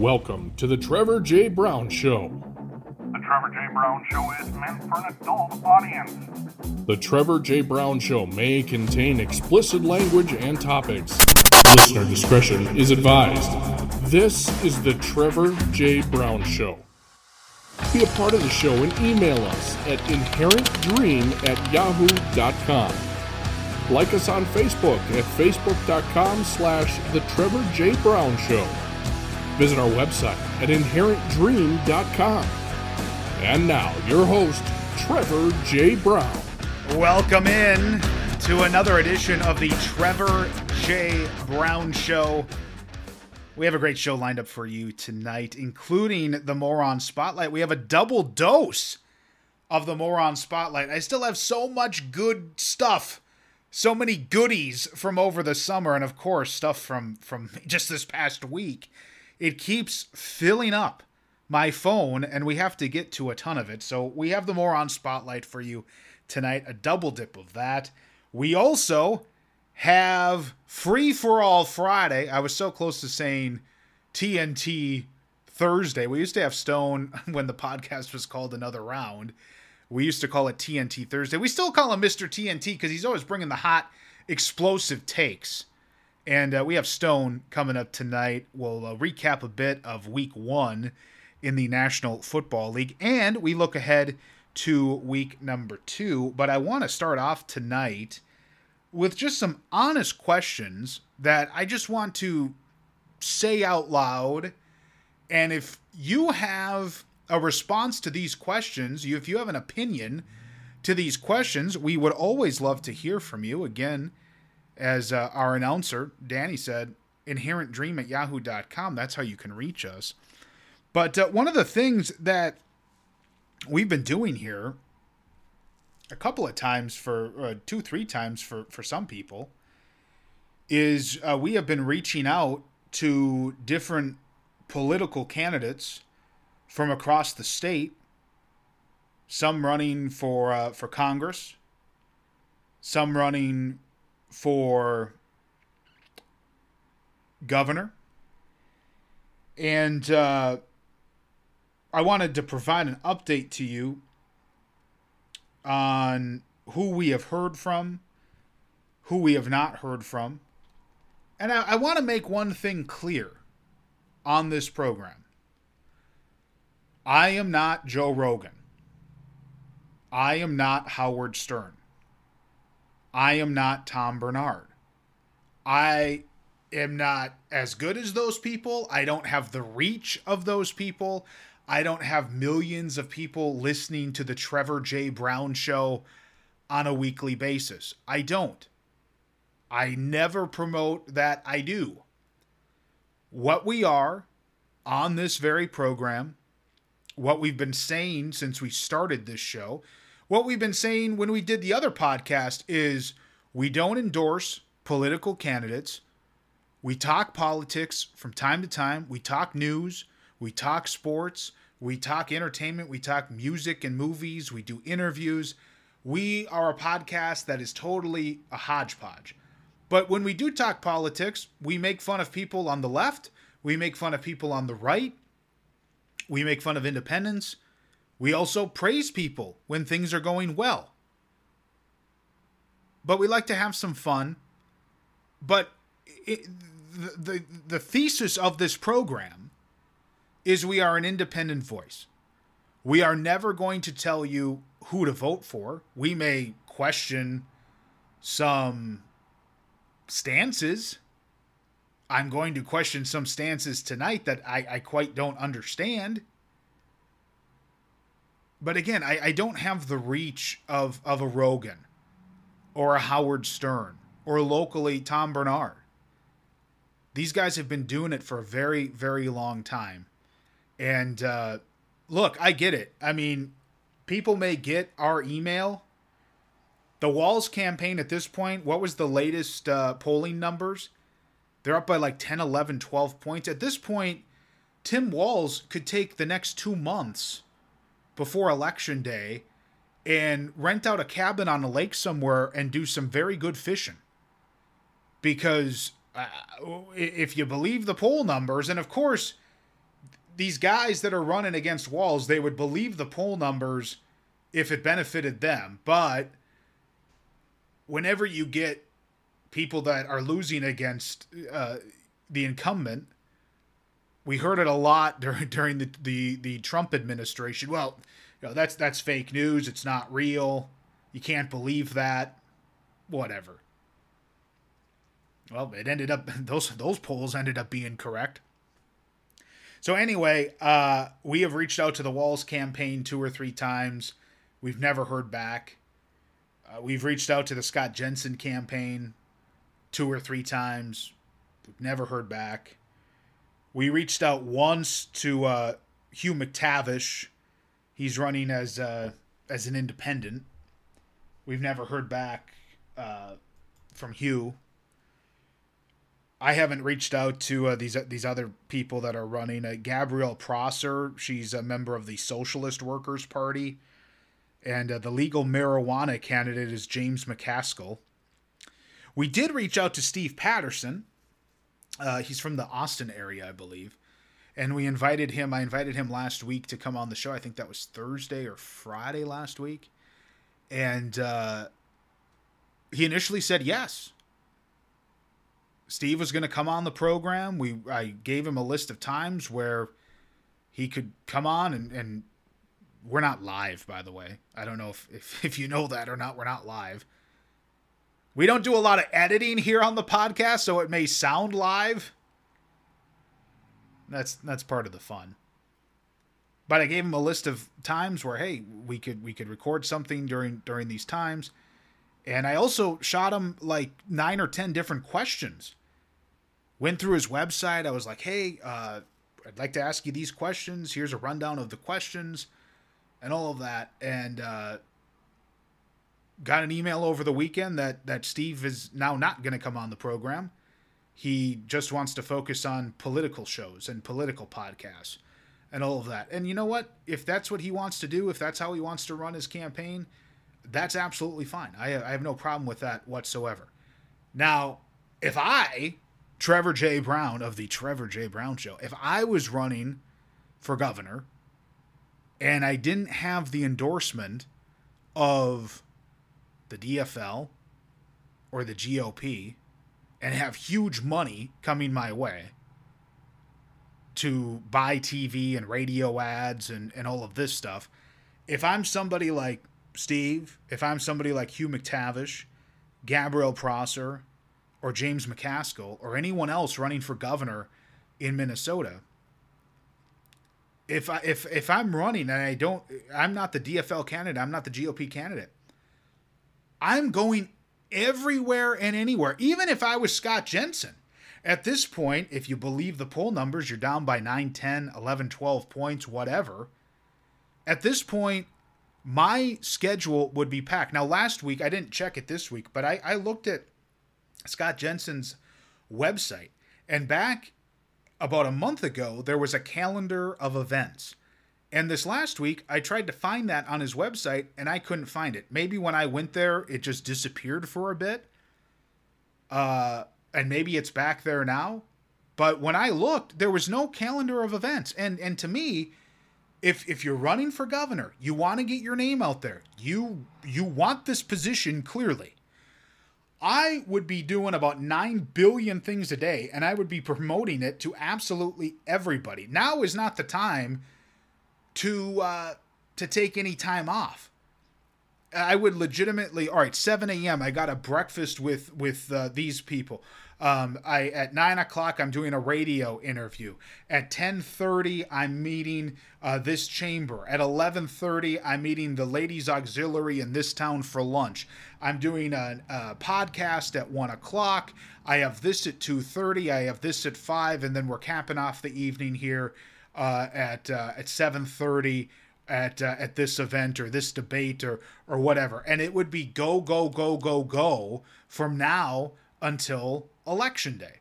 Welcome to the Trevor J. Brown Show. The Trevor J. Brown Show is meant for an adult audience. The Trevor J. Brown Show may contain explicit language and topics. Listener discretion is advised. This is the Trevor J. Brown Show. Be a part of the show and email us at inherentdream at yahoo.com. Like us on Facebook at facebook.com slash the Trevor J. Brown Show. Visit our website at inherentdream.com. And now, your host, Trevor J. Brown. Welcome in to another edition of the Trevor J. Brown Show. We have a great show lined up for you tonight, including the Moron Spotlight. We have a double dose of the Moron Spotlight. I still have so much good stuff, so many goodies from over the summer, and of course, stuff from from just this past week. It keeps filling up my phone, and we have to get to a ton of it. So we have the Moron Spotlight for you tonight, a double dip of that. We also have Free for All Friday. I was so close to saying TNT Thursday. We used to have Stone when the podcast was called Another Round. We used to call it TNT Thursday. We still call him Mr. TNT because he's always bringing the hot, explosive takes. And uh, we have Stone coming up tonight. We'll uh, recap a bit of week one in the National Football League. And we look ahead to week number two. But I want to start off tonight with just some honest questions that I just want to say out loud. And if you have a response to these questions, you if you have an opinion to these questions, we would always love to hear from you. Again, as uh, our announcer, Danny said, inherentdream at yahoo.com. That's how you can reach us. But uh, one of the things that we've been doing here a couple of times for uh, two, three times for, for some people is uh, we have been reaching out to different political candidates from across the state, some running for uh, for Congress, some running for governor, and uh, I wanted to provide an update to you on who we have heard from, who we have not heard from. And I, I want to make one thing clear on this program I am not Joe Rogan. I am not Howard Stern. I am not Tom Barnard. I am not as good as those people. I don't have the reach of those people. I don't have millions of people listening to the Trevor J. Brown show on a weekly basis. I don't. I never promote that I do. What we are on this very program, what we've been saying since we started this show, what we've been saying when we did the other podcast is we don't endorse political candidates. We talk politics from time to time. We talk news. We talk sports. We talk entertainment. We talk music and movies. We do interviews. We are a podcast that is totally a hodgepodge. But when we do talk politics, we make fun of people on the left. We make fun of people on the right. We make fun of independents. We also praise people when things are going well. But we like to have some fun. But it, the, the, the thesis of this program is we are an independent voice. We are never going to tell you who to vote for. We may question some stances. I'm going to question some stances tonight that I, I quite don't understand. But again, I, I don't have the reach of, of a Rogan or a Howard Stern or locally Tom Barnard. These guys have been doing it for a very, very long time. And uh, look, I get it. I mean, people may get our email. The Walz campaign at this point, what was the latest uh, polling numbers? They're up by like 10, 11, 12 points. At this point, Tim Walz could take the next two months before election day and rent out a cabin on a lake somewhere and do some very good fishing. Because uh, if you believe the poll numbers, and of course, these guys that are running against Walz, they would believe the poll numbers if it benefited them. But whenever you get people that are losing against uh, the incumbent, we heard it a lot during during the, the the Trump administration. Well, you know that's that's fake news. It's not real. You can't believe that. Whatever. Well, it ended up those those polls ended up being correct. So anyway, uh, we have reached out to the Walz campaign two or three times. We've never heard back. Uh, we've reached out to the Scott Jensen campaign two or three times. We've never heard back. We reached out once to uh, Hugh McTavish. He's running as uh, as an independent. We've never heard back uh, from Hugh. I haven't reached out to uh, these these other people that are running. Uh, Gabrielle Prosser, she's a member of the Socialist Workers Party, and uh, the legal marijuana candidate is James McCaskel. We did reach out to Steve Patterson. Uh, he's from the Austin area, I believe, and we invited him. I invited him last week to come on the show. I think that was Thursday or Friday last week, and uh, he initially said yes Steve was going to come on the program. We I gave him a list of times where he could come on and, and we're not live by the way. I don't know if, if if you know that or not. We're not live. We don't do a lot of editing here on the podcast, so it may sound live. That's that's part of the fun. But I gave him a list of times where hey, we could we could record something during during these times. And I also shot him like 9 or 10 different questions went through his website. I was like, hey, uh, I'd like to ask you these questions. Here's a rundown of the questions and all of that. And uh, got an email over the weekend that, that Steve is now not going to come on the program. He just wants to focus on political shows and political podcasts and all of that. And you know what? If that's what he wants to do, if that's how he wants to run his campaign, that's absolutely fine. I, I have no problem with that whatsoever. Now, if I Trevor J. Brown of the Trevor J. Brown Show, if I was running for governor and I didn't have the endorsement of the DFL or the GOP and have huge money coming my way to buy TV and radio ads and, and all of this stuff, if I'm somebody like Steve, if I'm somebody like Hugh McTavish, Gabrielle Prosser, or James McCaskel or anyone else running for governor in Minnesota. If I if if I'm running and I don't I'm not the DFL candidate, I'm not the GOP candidate. I'm going everywhere and anywhere. Even if I was Scott Jensen. At this point, if you believe the poll numbers, you're down by 9, 10, 11, 12 points, whatever. At this point, my schedule would be packed. Now, last week, I didn't check it this week, but I, I looked at Scott Jensen's website. And back about a month ago, there was a calendar of events. And this last week, I tried to find that on his website and I couldn't find it. Maybe when I went there, it just disappeared for a bit. Uh, and maybe it's back there now. But when I looked, there was no calendar of events. And and to me, if if you're running for governor, you want to get your name out there. You you want this position clearly. I would be doing about 9 billion things a day and I would be promoting it to absolutely everybody. Now is not the time to uh, to take any time off. I would legitimately all right 7 a.m. I got a breakfast with with uh, these people. Um, I at nine o'clock I'm doing a radio interview. At ten thirty I'm meeting uh, this chamber. At eleven thirty I'm meeting the ladies auxiliary in this town for lunch. I'm doing a, a podcast at one o'clock. I have this at two thirty. I have this at five, and then we're capping off the evening here uh, at uh, at seven thirty at uh, at this event or this debate or or whatever and it would be go go go go go from now until election day.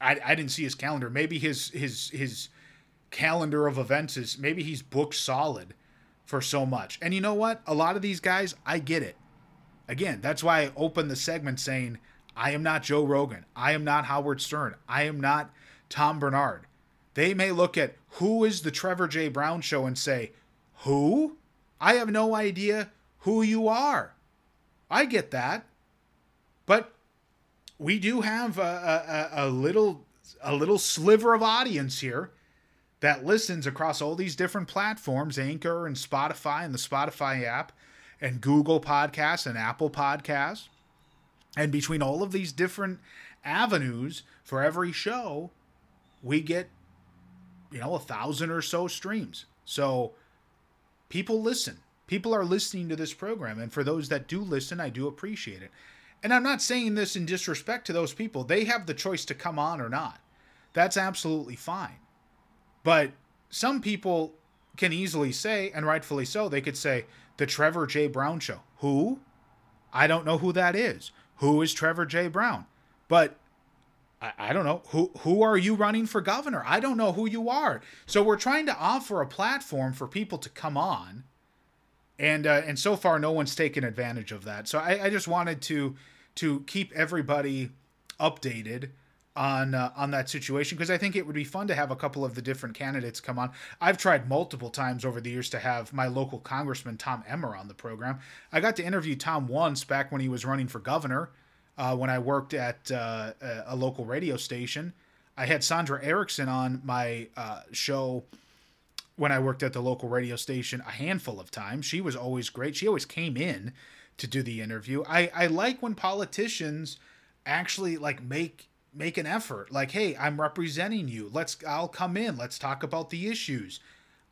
I, I didn't see his calendar. Maybe his his his calendar of events is maybe he's booked solid for so much. And you know what? A lot of these guys, I get it. Again, that's why I opened the segment saying, I am not Joe Rogan. I am not Howard Stern. I am not Tom Barnard. They may look at who is the Trevor J. Brown show and say, Who? I have no idea who you are. I get that. But we do have a, a, a little a little sliver of audience here that listens across all these different platforms, Anchor and Spotify and the Spotify app and Google Podcasts and Apple Podcasts. And between all of these different avenues for every show, we get, you know, a thousand or so streams. So people listen. People are listening to this program. And for those that do listen, I do appreciate it. And I'm not saying this in disrespect to those people. They have the choice to come on or not. That's absolutely fine. But some people can easily say, and rightfully so, they could say, The Trevor J. Brown Show. Who? I don't know who that is. Who is Trevor J. Brown? But I, I don't know. Who who are you running for governor? I don't know who you are. So we're trying to offer a platform for people to come on. And uh, and so far no one's taken advantage of that. So I, I just wanted to to keep everybody updated on uh, on that situation because I think it would be fun to have a couple of the different candidates come on. I've tried multiple times over the years to have my local congressman Tom Emmer on the program. I got to interview Tom once back when he was running for governor, uh, when I worked at uh, a local radio station. I had Sondra Erickson on my uh, show when I worked at the local radio station a handful of times. She was always great. She always came in to do the interview. I, I like when politicians actually like make make an effort like hey i'm representing you let's i'll come in let's talk about the issues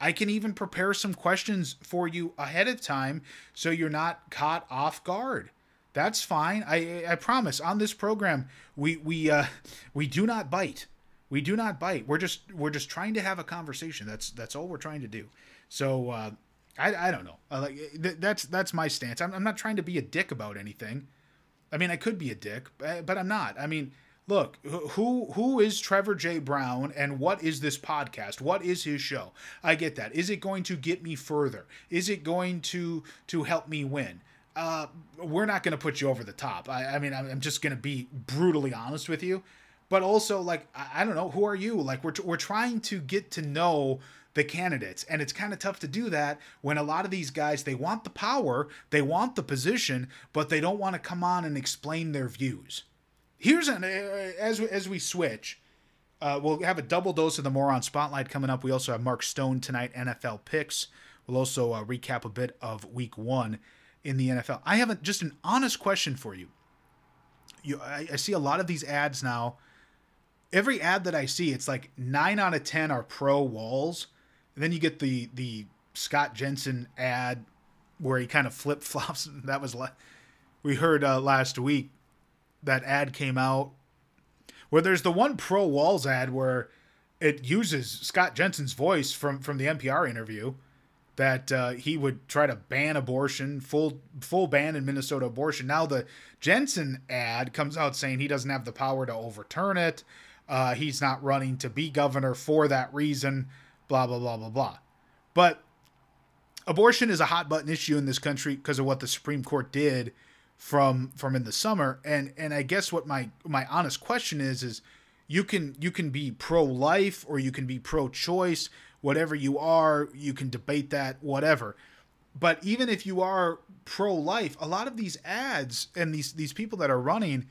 i can even prepare some questions for you ahead of time so you're not caught off guard that's fine. I i promise. On this program we we uh we do not bite. We do not bite. We're just we're just trying to have a conversation. That's that's all we're trying to do. So uh i i don't know. Uh, like th- that's that's my stance. I'm, I'm not trying to be a dick about anything. I mean i could be a dick but, but i'm not. I mean look who who is trevor j. Brown and what is this podcast? What is his show? I get that. Is it going to get me further? Is it going to to help me win uh we're not going to put you over the top i, I mean i'm just going to be brutally honest with you but also like I, I don't know who are you like we're, we're trying to get to know the candidates and it's kind of tough to do that when a lot of these guys they want the power they want the position but they don't want to come on and explain their views Here's an uh, as as we switch. Uh, we'll have a double dose of the Moron Spotlight coming up. We also have Mark Stone tonight, NFL picks. We'll also uh, recap a bit of Week One in the NFL. I have a, just an honest question for you. You, I, I see a lot of these ads now. Every ad that I see, it's like nine out of ten are pro Walz. And then you get the the Scott Jensen ad where he kind of flip flops. That was we heard uh, last week that ad came out where there's the one pro Walz ad where it uses Scott Jensen's voice from from the NPR interview that uh, he would try to ban abortion, full full ban in Minnesota abortion. Now the Jensen ad comes out saying he doesn't have the power to overturn it. Uh, he's not running to be governor for that reason. Blah blah blah blah blah. But abortion is a hot button issue in this country because of what the Supreme Court did from from in the summer and and I guess what my my honest question is is you can you can be pro life or you can be pro choice whatever you are you can debate that whatever but even if you are pro life a lot of these ads and these these people that are running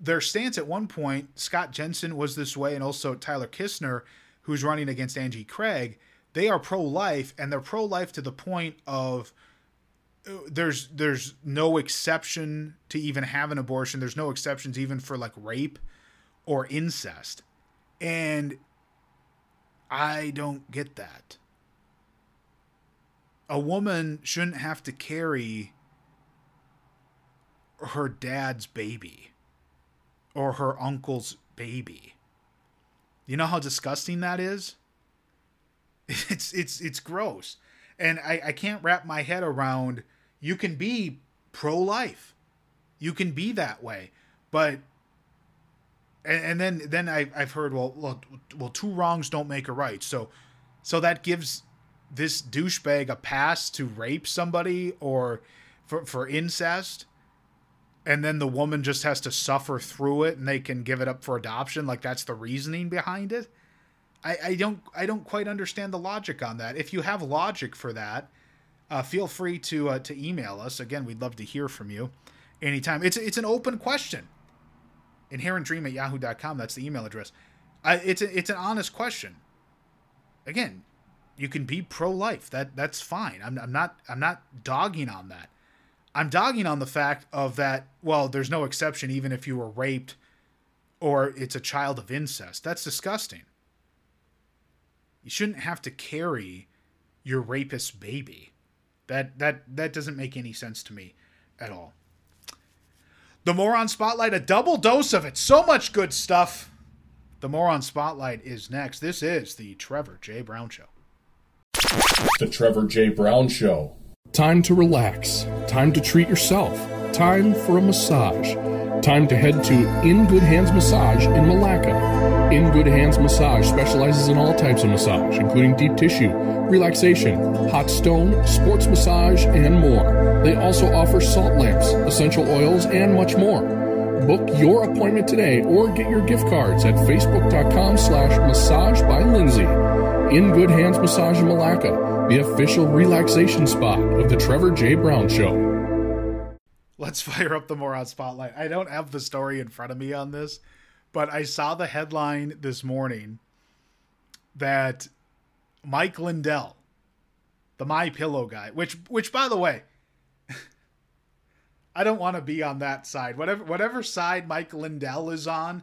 their stance at one point Scott Jensen was this way and also Tyler Kistner who's running against Angie Craig they are pro life and they're pro life to the point of uh, there's there's no exception to even have an abortion. There's no exceptions even for like rape or incest. And I don't get that. A woman shouldn't have to carry her dad's baby or her uncle's baby. You know how disgusting that is? It's it's it's gross. And I, I can't wrap my head around you can be pro life. You can be that way. But and, and then then I, I've heard well look well two wrongs don't make a right. So so that gives this douchebag a pass to rape somebody or for, for incest and then the woman just has to suffer through it and they can give it up for adoption like that's the reasoning behind it I, I don't I don't quite understand the logic on that. If you have logic for that, uh, feel free to uh, to email us. Again, we'd love to hear from you anytime. It's it's an open question. Inherentdream at yahoo.com. That's the email address. I, it's a, it's an honest question. Again, you can be pro life. That that's fine. I'm, I'm not I'm not dogging on that. I'm dogging on the fact of that. Well, there's no exception, even if you were raped or it's a child of incest. That's disgusting. You shouldn't have to carry your rapist baby. That that that doesn't make any sense to me at all. The Moron Spotlight, a double dose of it. So much good stuff. The Moron Spotlight is next. This is the Trevor J. Brown Show. The Trevor J. Brown Show. Time to relax. Time to treat yourself. Time for a massage. Time to head to In Good Hands Massage in Milaca. In Good Hands Massage specializes in all types of massage, including deep tissue, relaxation, hot stone, sports massage, and more. They also offer salt lamps, essential oils, and much more. Book your appointment today or get your gift cards at facebook.com slash massage by Lindsay. In Good Hands Massage in Milaca, the official relaxation spot of the Trevor J. Brown Show. Let's fire up the moron spotlight. I don't have the story in front of me on this, but I saw the headline this morning that Mike Lindell, the My Pillow guy, which which by the way, I don't want to be on that side. Whatever whatever side Mike Lindell is on,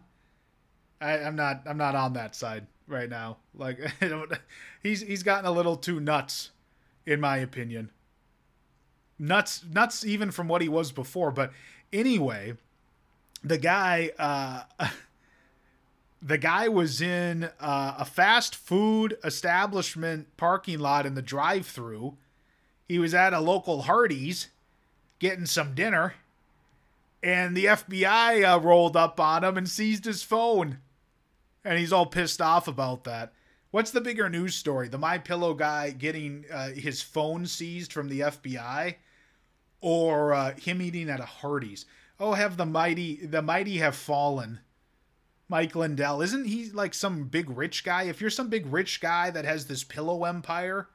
I, am not I'm not on that side right now. Like he's he's gotten a little too nuts, in my opinion. Nuts nuts even from what he was before. But anyway, the guy uh, the guy was in uh, a fast food establishment parking lot in the drive-through. He was at a local Hardee's getting some dinner, and the FBI uh, rolled up on him and seized his phone and he's all pissed off about that. What's the bigger news story? The My Pillow guy getting uh, his phone seized from the FBI, or uh, him eating at a Hardee's? Oh, have the mighty the mighty have fallen. Mike Lindell isn't he like some big rich guy? If you're some big rich guy that has this pillow empire,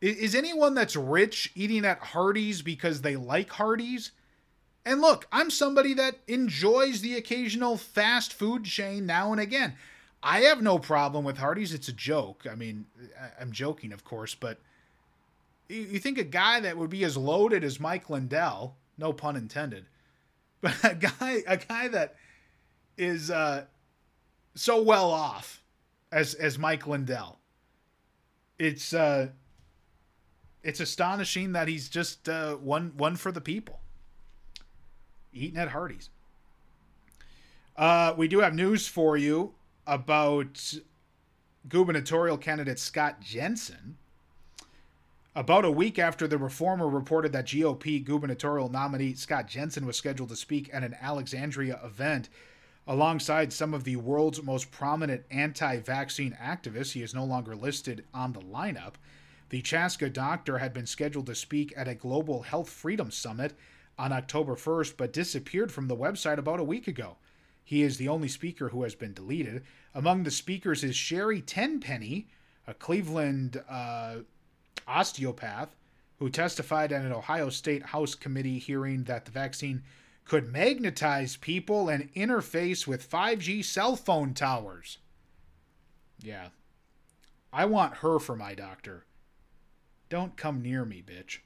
is, anyone that's rich eating at Hardee's because they like Hardee's? And look, I'm somebody that enjoys the occasional fast food chain now and again. I have no problem with Hardee's. It's a joke. I mean, I'm joking, of course, but you think a guy that would be as loaded as Mike Lindell, no pun intended, but a guy, a guy that is uh, so well off as as Mike Lindell, it's uh, it's astonishing that he's just uh, one one for the people eating at Hardee's. Uh, we do have news for you about gubernatorial candidate Scott Jensen. About a week after the reformer reported that GOP gubernatorial nominee Scott Jensen was scheduled to speak at an Alexandria event alongside some of the world's most prominent anti vaccine activists, he is no longer listed on the lineup. The Chaska doctor had been scheduled to speak at a global health freedom summit on October 1st, but disappeared from the website about a week ago. He is the only speaker who has been deleted. Among the speakers is Sherri Tenpenny, a Cleveland uh, osteopath, who testified at an Ohio State House committee hearing that the vaccine could magnetize people and interface with 5G cell phone towers. Yeah. I want her for my doctor. Don't come near me, bitch.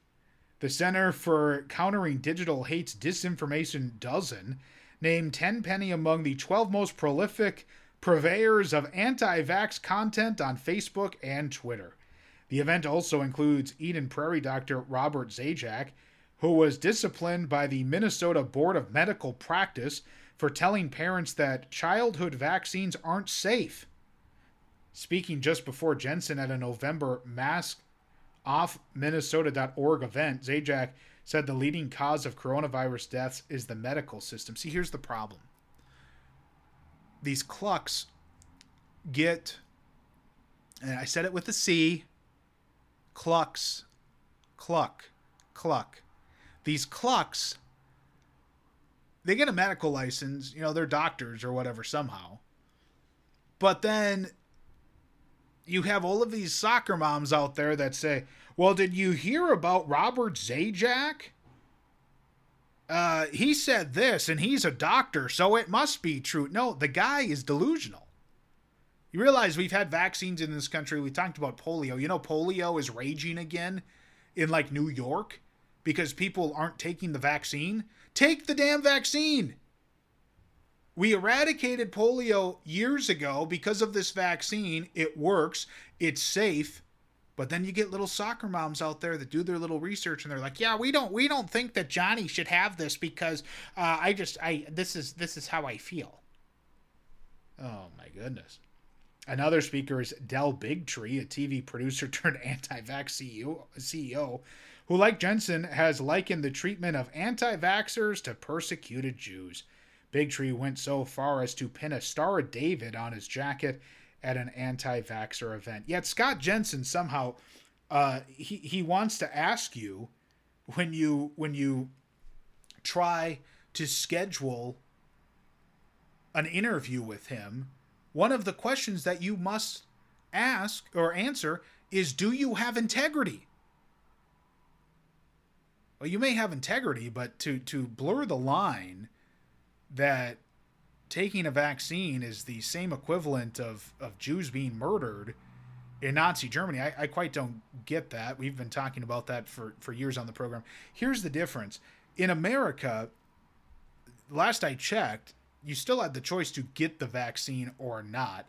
The Center for Countering Digital Hate's Disinformation Dozen named Tenpenny among the 12 most prolific purveyors of anti vax content on Facebook and Twitter. The event also includes Eden Prairie doctor Robert Zajac, who was disciplined by the Minnesota Board of Medical Practice for telling parents that childhood vaccines aren't safe. Speaking just before Jensen at a November mask offminnesota.org event, Zajac said the leading cause of coronavirus deaths is the medical system. See, here's the problem. These clucks get, and I said it with a C, clucks, cluck, cluck. These clucks, they get a medical license, you know, they're doctors or whatever somehow. But then you have all of these soccer moms out there that say, "Well, did you hear about Robert Zajac? Uh, he said this, and he's a doctor, so it must be true." No, the guy is delusional. You realize we've had vaccines in this country. We talked about polio. You know, polio is raging again in like New York because people aren't taking the vaccine. Take the damn vaccine. We eradicated polio years ago because of this vaccine. It works, it's safe. But then you get little soccer moms out there that do their little research and they're like, "Yeah, we don't we don't think that Johnny should have this because uh, I just I this is this is how I feel." Oh my goodness. Another speaker is Del Bigtree, a TV producer turned anti-vax CEO, CEO, who, like Jensen, has likened the treatment of anti-vaxxers to persecuted Jews. Bigtree went so far as to pin a Star of David on his jacket at an anti-vaxxer event. Yet Scott Jensen somehow uh, he he wants to ask you when you when you try to schedule an interview with him, one of the questions that you must ask or answer is do you have integrity? Well, you may have integrity, but to to blur the line that taking a vaccine is the same equivalent of, of Jews being murdered in Nazi Germany. I, I quite don't get that. We've been talking about that for, for years on the program. Here's the difference. In America, last I checked, you still had the choice to get the vaccine or not.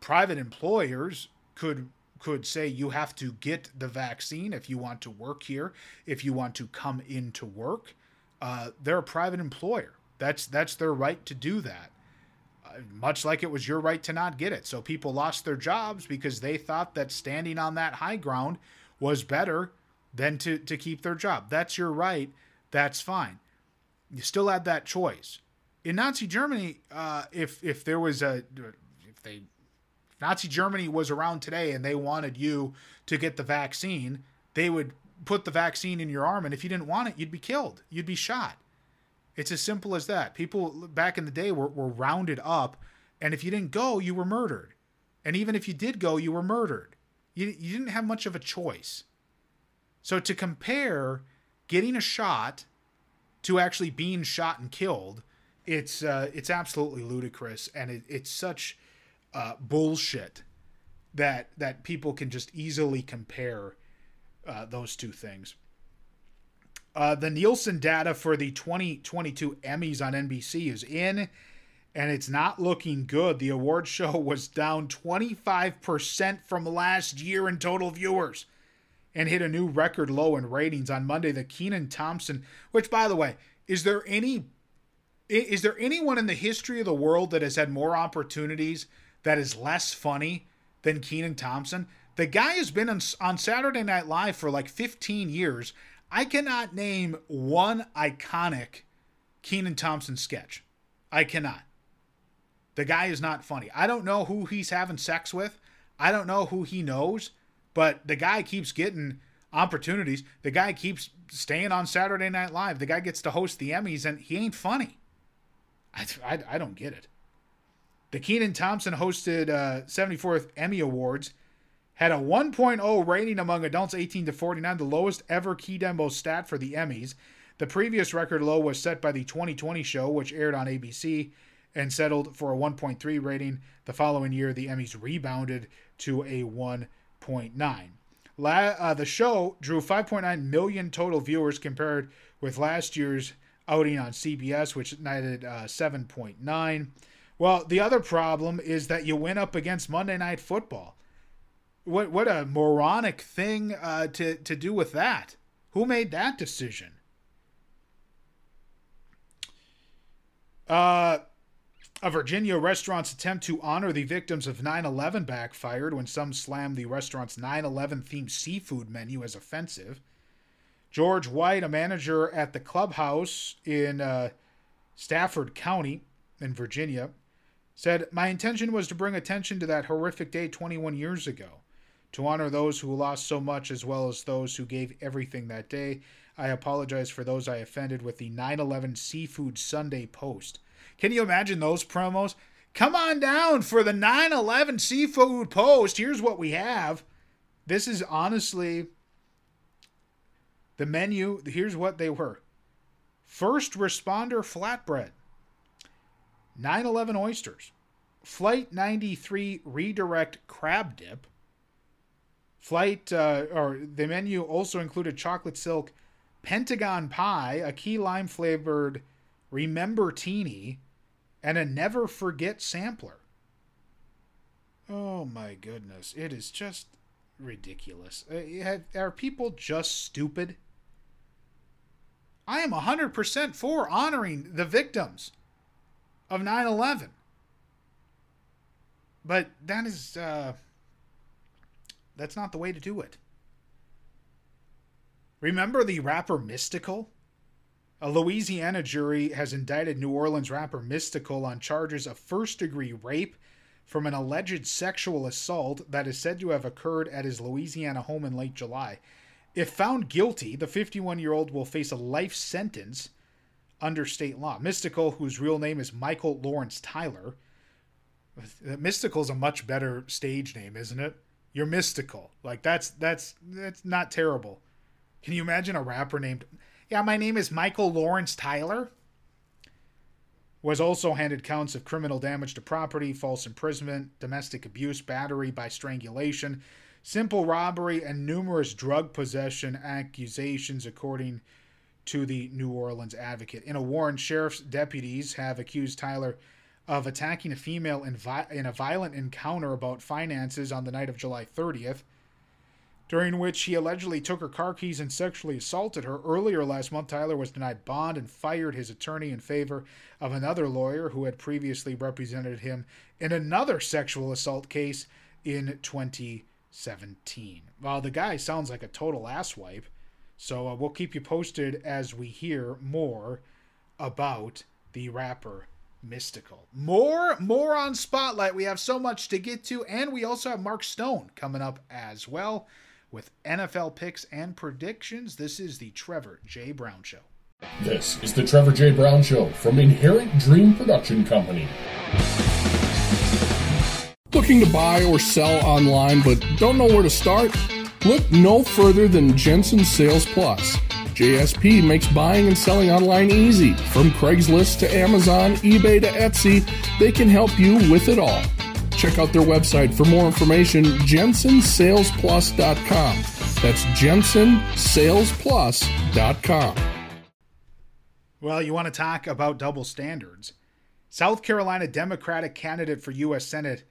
Private employers could could say you have to get the vaccine if you want to work here, if you want to come into work. Uh, they're a private employer. That's that's their right to do that. Uh, much like it was your right to not get it. So people lost their jobs because they thought that standing on that high ground was better than to to keep their job. That's your right. That's fine. You still had that choice. In Nazi Germany, uh, if if there was a if they Nazi Germany was around today and they wanted you to get the vaccine, they would put the vaccine in your arm, and if you didn't want it, you'd be killed. You'd be shot. It's as simple as that. People back in the day were, were rounded up, and if you didn't go, you were murdered. And even if you did go, you were murdered. You, you didn't have much of a choice. So to compare getting a shot to actually being shot and killed, it's uh, it's absolutely ludicrous, and it, it's such uh, bullshit that that people can just easily compare uh, those two things. Uh, the Nielsen data for the 2022 Emmys on NBC is in, and it's not looking good. The award show was down 25% from last year in total viewers and hit a new record low in ratings on Monday. The Kenan Thompson, which, by the way, is there any is there anyone in the history of the world that has had more opportunities that is less funny than Kenan Thompson? The guy has been on, on Saturday Night Live for like 15 years I cannot name one iconic Kenan Thompson sketch. I cannot. The guy is not funny. I don't know who he's having sex with. I don't know who he knows, but the guy keeps getting opportunities. The guy keeps staying on Saturday Night Live. The guy gets to host the Emmys, and he ain't funny. I, I, I don't get it. The Kenan Thompson hosted uh, 74th Emmy Awards had a 1.0 rating among adults 18 to 49, the lowest ever key demo stat for the Emmys. The previous record low was set by the 2020 show, which aired on ABC and settled for a 1.3 rating. The following year, the Emmys rebounded to a 1.9. La- uh, the show drew 5.9 million total viewers compared with last year's outing on CBS, which netted uh, 7.9. Well, the other problem is that you went up against Monday Night Football. What what a moronic thing uh, to to do with that? Who made that decision? Uh, a Virginia restaurant's attempt to honor the victims of 9 11 backfired when some slammed the restaurant's 9 11 themed seafood menu as offensive. George White, a manager at the clubhouse in uh, Stafford County in Virginia, said, My intention was to bring attention to that horrific day 21 years ago. To honor those who lost so much as well as those who gave everything that day, I apologize for those I offended with the 9 11 Seafood Sunday post. Can you imagine those promos? Come on down for the 9 11 Seafood Post. Here's what we have. This is honestly the menu. Here's what they were First responder flatbread, 9 11 oysters, Flight 93 redirect crab dip. Flight, uh, or the menu also included chocolate silk pentagon pie, a key lime flavored remember teeny, and a never forget sampler. Oh my goodness. It is just ridiculous. Uh, are people just stupid? I am 100% for honoring the victims of 9 11. But that is, uh, that's not the way to do it. Remember the rapper Mystikal? A Louisiana jury has indicted New Orleans rapper Mystikal on charges of first degree rape from an alleged sexual assault that is said to have occurred at his Louisiana home in late July. If found guilty, the 51 year old will face a life sentence under state law. Mystikal, whose real name is Michael Lawrence Tyler, Mystikal's a much better stage name, isn't it? You're mystical. Like that's that's that's not terrible. Can you imagine a rapper named Yeah, my name is Michael Lawrence Tyler? Was also handed counts of criminal damage to property, false imprisonment, domestic abuse, battery by strangulation, simple robbery, and numerous drug possession accusations, according to the New Orleans Advocate. In a warrant, sheriff's deputies have accused Tyler of attacking a female in, vi- in a violent encounter about finances on the night of July 30th, during which he allegedly took her car keys and sexually assaulted her. Earlier last month, Tyler was denied bond and fired his attorney in favor of another lawyer who had previously represented him in another sexual assault case in 20. 17. Well, the guy sounds like a total asswipe, so uh, we'll keep you posted as we hear more about the rapper Mystikal. More, more on Spotlight. We have so much to get to, and we also have Mark Stone coming up as well with NFL picks and predictions. This is the Trevor J. Brown Show. This is the Trevor J. Brown Show from Inherent Dream Production Company. Looking to buy or sell online but don't know where to start? Look no further than Jensen Sales Plus. JSP makes buying and selling online easy. From Craigslist to Amazon, eBay to Etsy, they can help you with it all. Check out their website for more information, jensensalesplus.com. That's jensensalesplus.com. Well, you want to talk about double standards. South Carolina Democratic candidate for U.S. Senate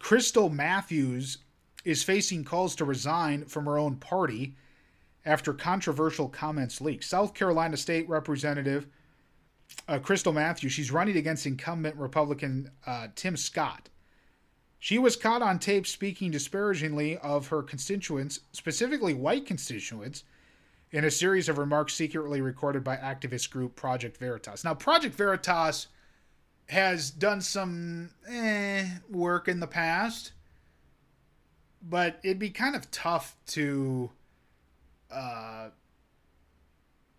Krystle Matthews is facing calls to resign from her own party after controversial comments leaked. South Carolina State Representative uh, Krystle Matthews, she's running against incumbent Republican uh, Tim Scott. She was caught on tape speaking disparagingly of her constituents, specifically white constituents, in a series of remarks secretly recorded by activist group Project Veritas. Now, Project Veritas has done some eh, work in the past, but it'd be kind of tough to uh,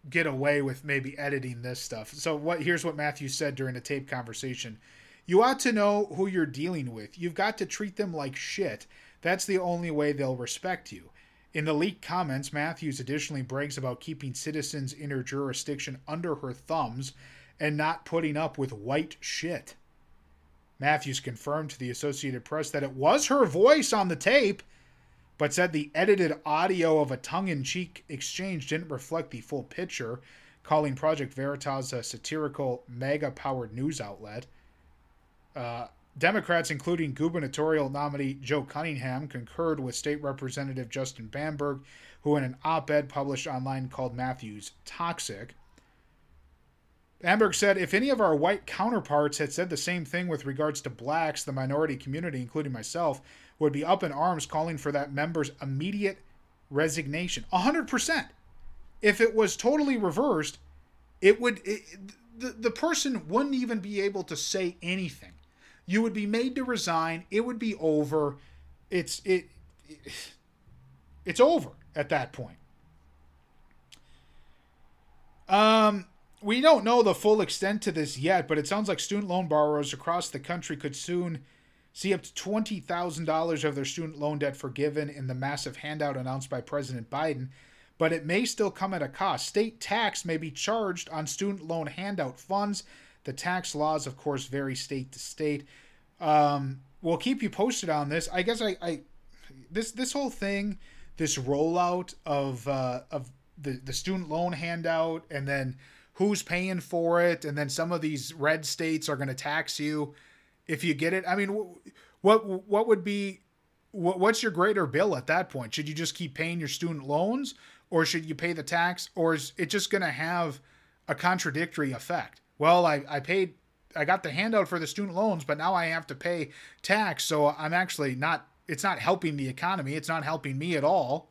get away with maybe editing this stuff. So what here's what Matthew said during a tape conversation. You ought to know who you're dealing with. You've got to treat them like shit. That's the only way they'll respect you. In the leaked comments, Matthews additionally brags about keeping citizens in her jurisdiction under her thumbs and not putting up with white shit. Matthews confirmed to the Associated Press that it was her voice on the tape, but said the edited audio of a tongue in cheek exchange didn't reflect the full picture, calling Project Veritas a satirical, MAGA powered news outlet. Uh, Democrats, including gubernatorial nominee Joe Cunningham, concurred with State Representative Justin Bamberg, who in an op ed published online called Matthews toxic. Bamberg said if any of our white counterparts had said the same thing with regards to blacks, the minority community, including myself, would be up in arms calling for that member's immediate resignation. 100%. If it was totally reversed, it would it, the, the person wouldn't even be able to say anything. You would be made to resign. It would be over. It's it, it it's over at that point. Um we don't know the full extent to this yet, but it sounds like student loan borrowers across the country could soon see up to $20,000 of their student loan debt forgiven in the massive handout announced by President Biden. But it may still come at a cost. State tax may be charged on student loan handout funds. The tax laws, of course, vary state to state. Um, we'll keep you posted on this. I guess I, I this this whole thing, this rollout of uh, of the the student loan handout, and then who's paying for it, and then some of these red states are going to tax you if you get it. I mean, what what would be what, what's your greater bill at that point? Should you just keep paying your student loans, or should you pay the tax, or is it just going to have a contradictory effect? Well, I I paid. I got the handout for the student loans, but now I have to pay tax. So I'm actually not, it's not helping the economy. It's not helping me at all.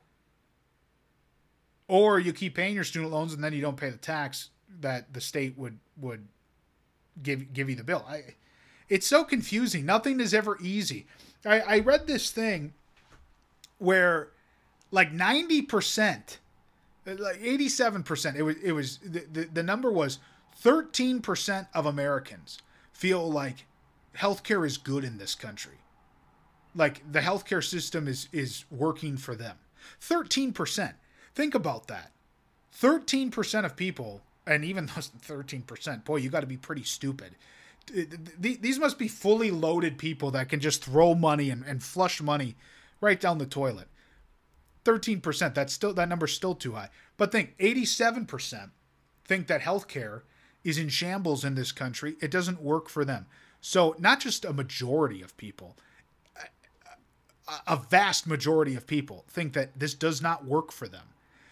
Or you keep paying your student loans and then you don't pay the tax that the state would would give give you the bill. I, it's so confusing. Nothing is ever easy. I, I read this thing where like ninety percent, like eighty seven percent. It was it was the, the the number was thirteen percent of Americans feel like healthcare is good in this country. Like the healthcare system is is working for them. Thirteen percent. Think about that. 13% of people and even those 13%, boy, you got to be pretty stupid. These must be fully loaded people that can just throw money and, and flush money right down the toilet. 13%, that's still that number's still too high. But think 87% think that healthcare is in shambles in this country. It doesn't work for them. So, not just a majority of people, a vast majority of people think that this does not work for them.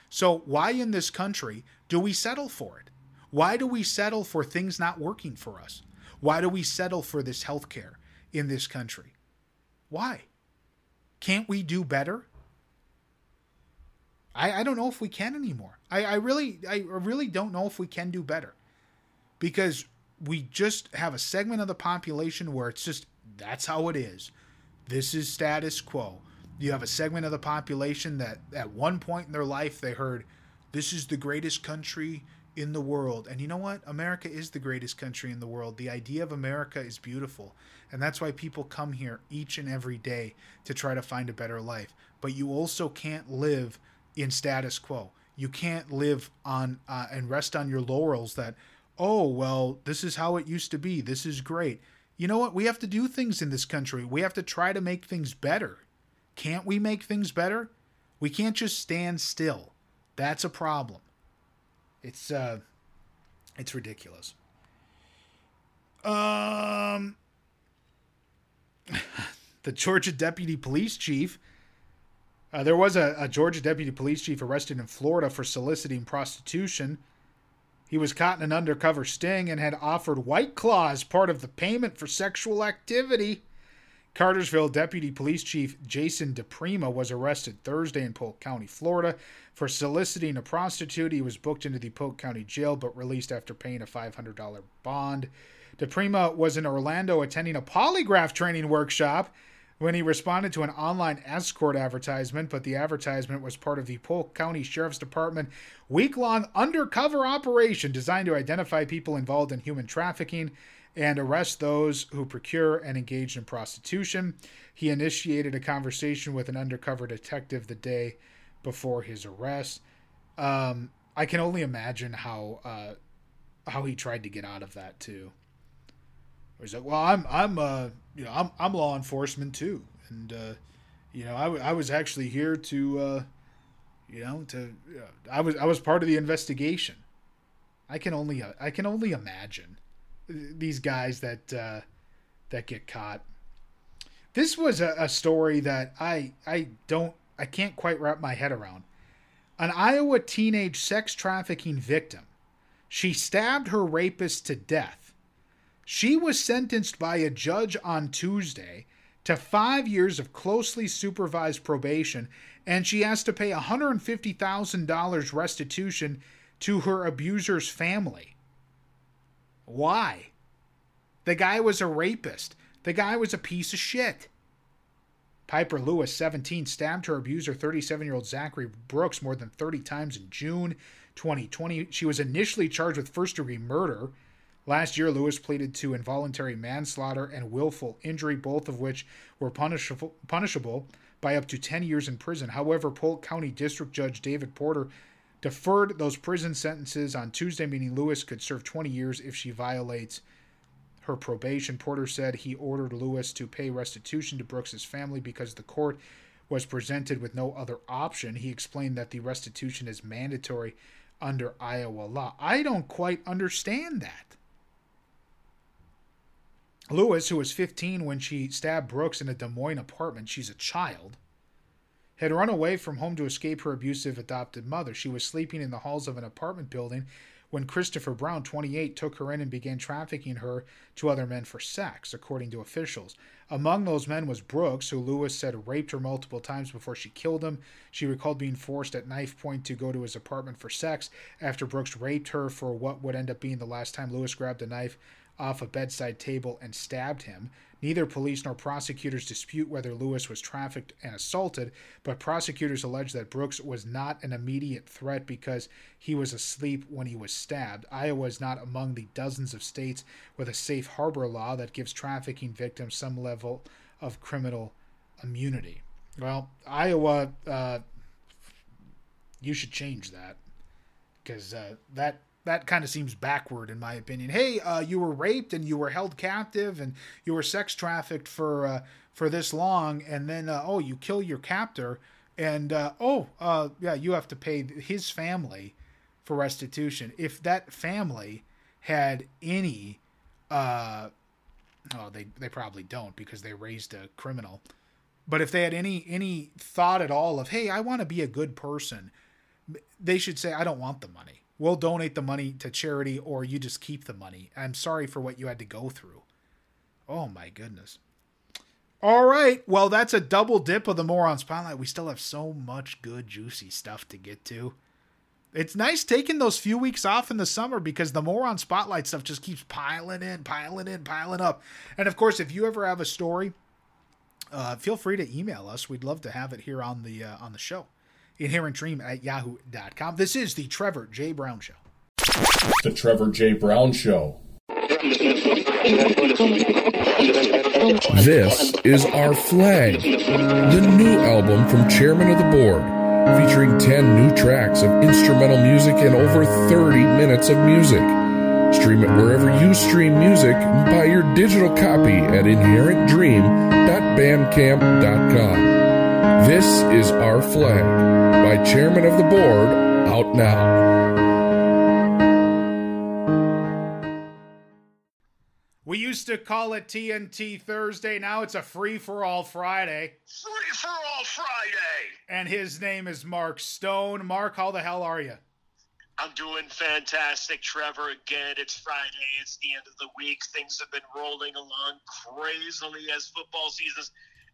So, why in this country do we settle for it? Why do we settle for things not working for us? Why do we settle for this health care in this country? Why? Can't we do better? I, I don't know if we can anymore. I, I really I really don't know if we can do better. Because we just have a segment of the population where it's just that's how it is. This is status quo you have a segment of the population that at one point in their life they heard this is the greatest country in the world. And you know what? America is the greatest country in the world. The idea of america is beautiful. And that's why people come here each and every day to try to find a better life. But you also can't live in status quo. You can't live on uh, and rest on your laurels that oh well this is how it used to be. This is great. You know what? We have to do things in this country. We have to try to make things better. Can't we make things better? We can't just stand still. That's a problem. It's uh it's ridiculous. Um the Georgia deputy police chief uh, there was a, a Georgia deputy police chief arrested in Florida for soliciting prostitution. He was caught in an undercover sting and had offered White Claw as part of the payment for sexual activity. Cartersville Deputy Police Chief Jason DePrima was arrested Thursday in Polk County, Florida, for soliciting a prostitute. He was booked into the Polk County Jail but released after paying a $500 bond. DePrima was in Orlando attending a polygraph training workshop when he responded to an online escort advertisement, but the advertisement was part of the Polk County Sheriff's Department week long undercover operation designed to identify people involved in human trafficking and arrest those who procure and engage in prostitution. He initiated a conversation with an undercover detective the day before his arrest. Um, I can only imagine how uh, how he tried to get out of that too. He's like, "Well, I'm I'm uh you know I'm I'm law enforcement too, and uh, you know I, w- I was actually here to uh, you know to uh, I was I was part of the investigation." I can only I can only imagine these guys that uh, that get caught. This was a, a story that I I don't I can't quite wrap my head around. An Iowa teenage sex trafficking victim. She stabbed her rapist to death. She was sentenced by a judge on Tuesday to five years of closely supervised probation, and she has to pay $150,000 restitution to her abuser's family. Why? The guy was a rapist. The guy was a piece of shit. Pieper Lewis, 17, stabbed her abuser, 37 year old Zachary Brooks, more than 30 times in June 2020. She was initially charged with first degree murder. Last year, Lewis pleaded to involuntary manslaughter and willful injury, both of which were punishable, punishable by up to 10 years in prison. However, Polk County District Judge David Porter deferred those prison sentences on Tuesday, meaning Lewis could serve 20 years if she violates her probation. Porter said he ordered Lewis to pay restitution to Brooks's family because the court was presented with no other option. He explained that the restitution is mandatory under Iowa law. I don't quite understand that. Lewis, who was 15 when she stabbed Brooks in a Des Moines apartment, she's a child, had run away from home to escape her abusive adopted mother. She was sleeping in the halls of an apartment building when Christopher Brown, 28, took her in and began trafficking her to other men for sex, according to officials. Among those men was Brooks, who Lewis said raped her multiple times before she killed him. She recalled being forced at knife point to go to his apartment for sex after Brooks raped her for what would end up being the last time Lewis grabbed a knife off a bedside table and stabbed him. Neither police nor prosecutors dispute whether Lewis was trafficked and assaulted, but prosecutors allege that Brooks was not an immediate threat because he was asleep when he was stabbed. Iowa is not among the dozens of states with a safe harbor law that gives trafficking victims some level of criminal immunity. Well, Iowa, uh, you should change that because uh, that that kind of seems backward in my opinion. Hey, uh, you were raped and you were held captive and you were sex trafficked for uh, for this long, and then uh, oh, you kill your captor, and uh, oh, uh, yeah, you have to pay his family for restitution. If that family had any, uh, oh, they they probably don't because they raised a criminal. But if they had any any thought at all of, hey, I want to be a good person, they should say, I don't want the money we'll donate the money to charity or you just keep the money. I'm sorry for what you had to go through. Oh my goodness. All right. Well, that's a double dip of the Moron Spotlight. We still have so much good, juicy stuff to get to. It's nice taking those few weeks off in the summer because the Moron Spotlight stuff just keeps piling in, piling in, piling up. And of course, if you ever have a story, uh, feel free to email us. We'd love to have it here on the uh, on the show inherent dream at yahoo.com. This is the Trevor J. Brown Show. The Trevor J. Brown Show. This is Our Flag, the new album from Chairman of the Board, featuring 10 new tracks of instrumental music and over 30 minutes of music. Stream it wherever you stream music and buy your digital copy at inherentdream.bandcamp.com. This is Our Flag by Chairman of the Board, out now. We used to call it TNT Thursday. Now it's a free for all Friday. Free for all Friday. And his name is Mark Stone. Mark, how the hell are you? I'm doing fantastic, Trevor. Again, it's Friday. It's the end of the week. Things have been rolling along crazily as football season's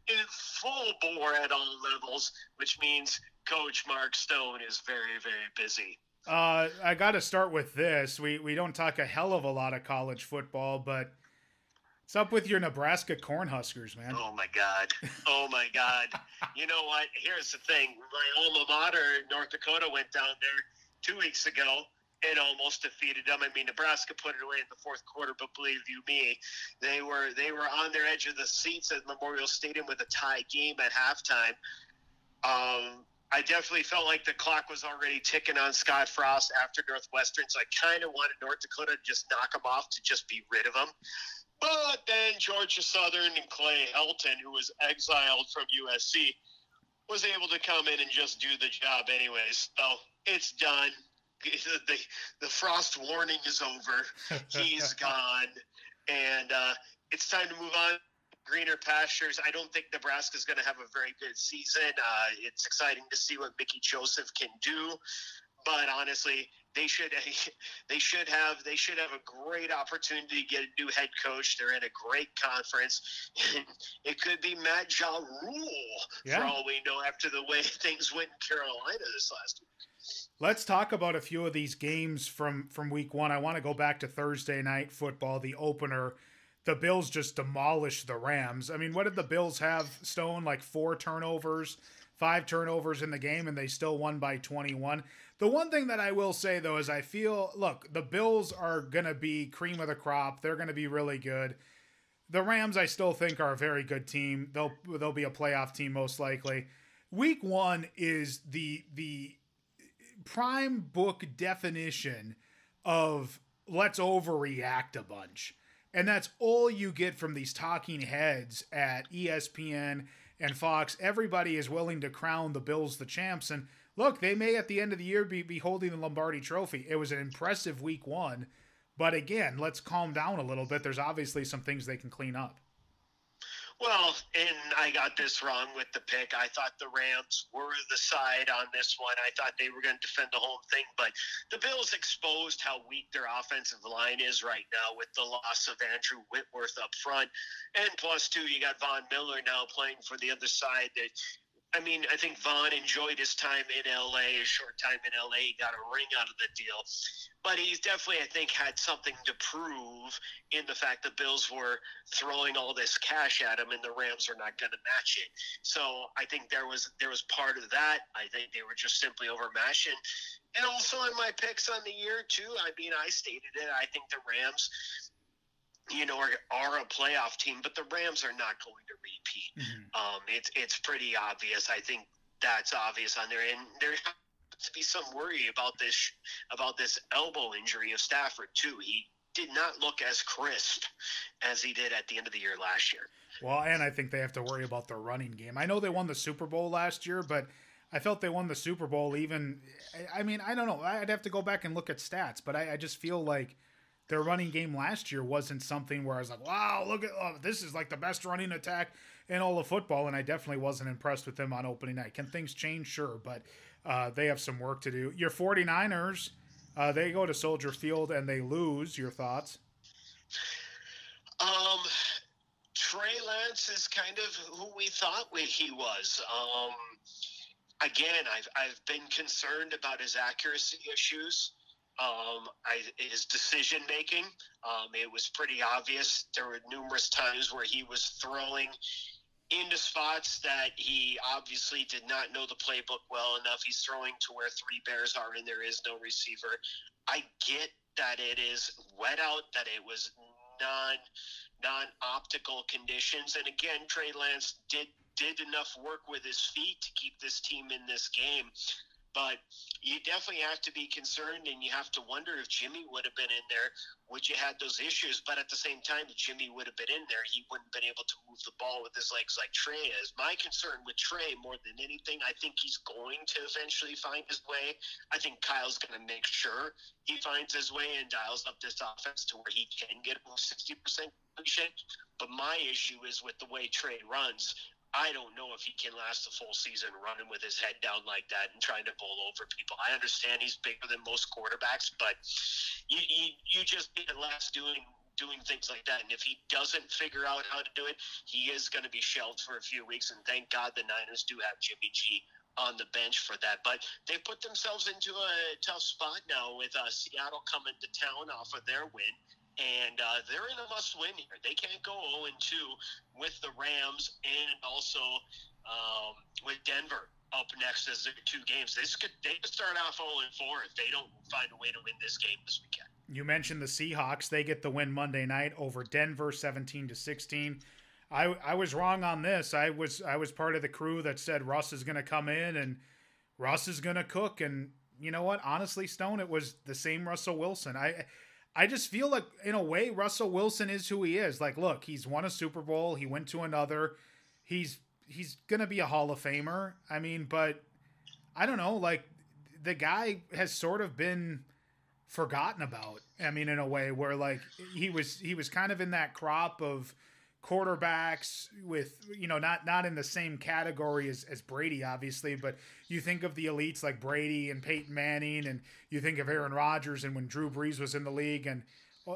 in full bore at all levels, which means Coach Mark Stone is very, very busy. Uh, I got to start with this. We we don't talk a hell of a lot of college football, but what's up with your Nebraska Cornhuskers, man? Oh my God! Oh my God! you know what? Here's the thing: my alma mater, North Dakota, went down there two weeks ago it almost defeated them. I mean, Nebraska put it away in the fourth quarter, but believe you me, they were they were on their edge of the seats at Memorial Stadium with a tie game at halftime. Um, I definitely felt like the clock was already ticking on Scott Frost after Northwestern, so I kind of wanted North Dakota to just knock them off to just be rid of them. But then Georgia Southern and Clay Helton, who was exiled from USC, was able to come in and just do the job anyways. So it's done the the frost warning is over. He's gone, and uh, it's time to move on. Greener pastures. I don't think Nebraska is going to have a very good season. Uh, it's exciting to see what Mickey Joseph can do, but honestly, they should they should have they should have a great opportunity to get a new head coach. They're in a great conference. it could be Matt Ja Rule yeah. for all we know after the way things went in Carolina this last week. Let's talk about a few of these games from from week one. I want to go back to Thursday night football, the opener. The Bills just demolished the Rams. I mean, what did the Bills have? Stone like four turnovers, five turnovers in the game, and they still won by 21. The one thing that I will say though is I feel look, the Bills are gonna be cream of the crop. They're gonna be really good. The Rams, I still think, are a very good team. They'll they'll be a playoff team most likely. Week one is the the prime book definition of let's overreact a bunch. And that's all you get from these talking heads at ESPN and Fox. Everybody is willing to crown the Bills the champs. And look, they may at the end of the year be, be holding the Lombardi trophy. It was an impressive week one. But again, let's calm down a little bit. There's obviously some things they can clean up. Well, and I got this wrong with the pick. I thought the Rams were the side on this one. I thought they were going to defend the whole thing, but the Bills exposed how weak their offensive line is right now with the loss of Andrew Whitworth up front. And plus, two, you got Von Miller now playing for the other side that I mean, I think Von enjoyed his time in LA, a short time in LA. He got a ring out of the deal. But he's definitely, I think, had something to prove in the fact the Bills were throwing all this cash at him and the Rams are not going to match it. So I think there was there was part of that. I think they were just simply overmatched. And, and also in my picks on the year, too, I mean, I stated it. I think the Rams you know, are, are a playoff team, but the Rams are not going to repeat. Mm-hmm. Um, it's it's pretty obvious. I think that's obvious on there, and there has to be some worry about this about this elbow injury of Stafford too. He did not look as crisp as he did at the end of the year last year. Well, and I think they have to worry about the running game. I know they won the Super Bowl last year, but I felt they won the Super Bowl even. I mean, I don't know. I'd have to go back and look at stats, but I, I just feel like their running game last year wasn't something where I was like, wow, look at oh, this is like the best running attack in all of football. And I definitely wasn't impressed with them on opening night. Can things change? Sure, but uh, they have some work to do. Your 49ers, uh, they go to Soldier Field and they lose. Your thoughts? Um, Trey Lance is kind of who we thought he was. Um, again, I've, I've been concerned about his accuracy issues. Um, I, his decision making, um, it was pretty obvious. There were numerous times where he was throwing into spots that he obviously did not know the playbook well enough. He's throwing to where three bears are and there is no receiver. I get that it is wet out, that it was non non optical conditions, and again, Trey Lance did did enough work with his feet to keep this team in this game. But you definitely have to be concerned, and you have to wonder if Jimmy would have been in there, would you had those issues? But at the same time, if Jimmy would have been in there, he wouldn't have been able to move the ball with his legs like Trey is. My concern with Trey, more than anything, I think he's going to eventually find his way. I think Kyle's going to make sure he finds his way and dials up this offense to where he can get a 60% completion. But my issue is with the way Trey runs. I don't know if he can last a full season running with his head down like that and trying to bowl over people. I understand he's bigger than most quarterbacks, but you you, you just get less doing doing things like that. And if he doesn't figure out how to do it, he is going to be shelved for a few weeks. And thank God the Niners do have Jimmy G on the bench for that. But they put themselves into a tough spot now with uh, Seattle coming to town off of their win and uh, they're in a must-win here. They can't go 0 2 with the Rams and also um, with Denver up next as their two games. This could they could start off 0 4 if they don't find a way to win this game this weekend. You mentioned the Seahawks; they get the win Monday night over Denver, 17 to 16. I, I was wrong on this. I was I was part of the crew that said Russ is going to come in and Russ is going to cook. And you know what? Honestly, Stone, it was the same Russell Wilson. I I just feel like, in a way, Russell Wilson is who he is. Like, look, he's won a Super Bowl. He went to another. He's he's gonna be a Hall of Famer. I mean, but I don't know. Like, the guy has sort of been forgotten about. I mean, in a way where like he was he was kind of in that crop of quarterbacks with you know not not in the same category as, as Brady obviously but you think of the elites like Brady and Peyton Manning and you think of Aaron Rodgers and when Drew Brees was in the league and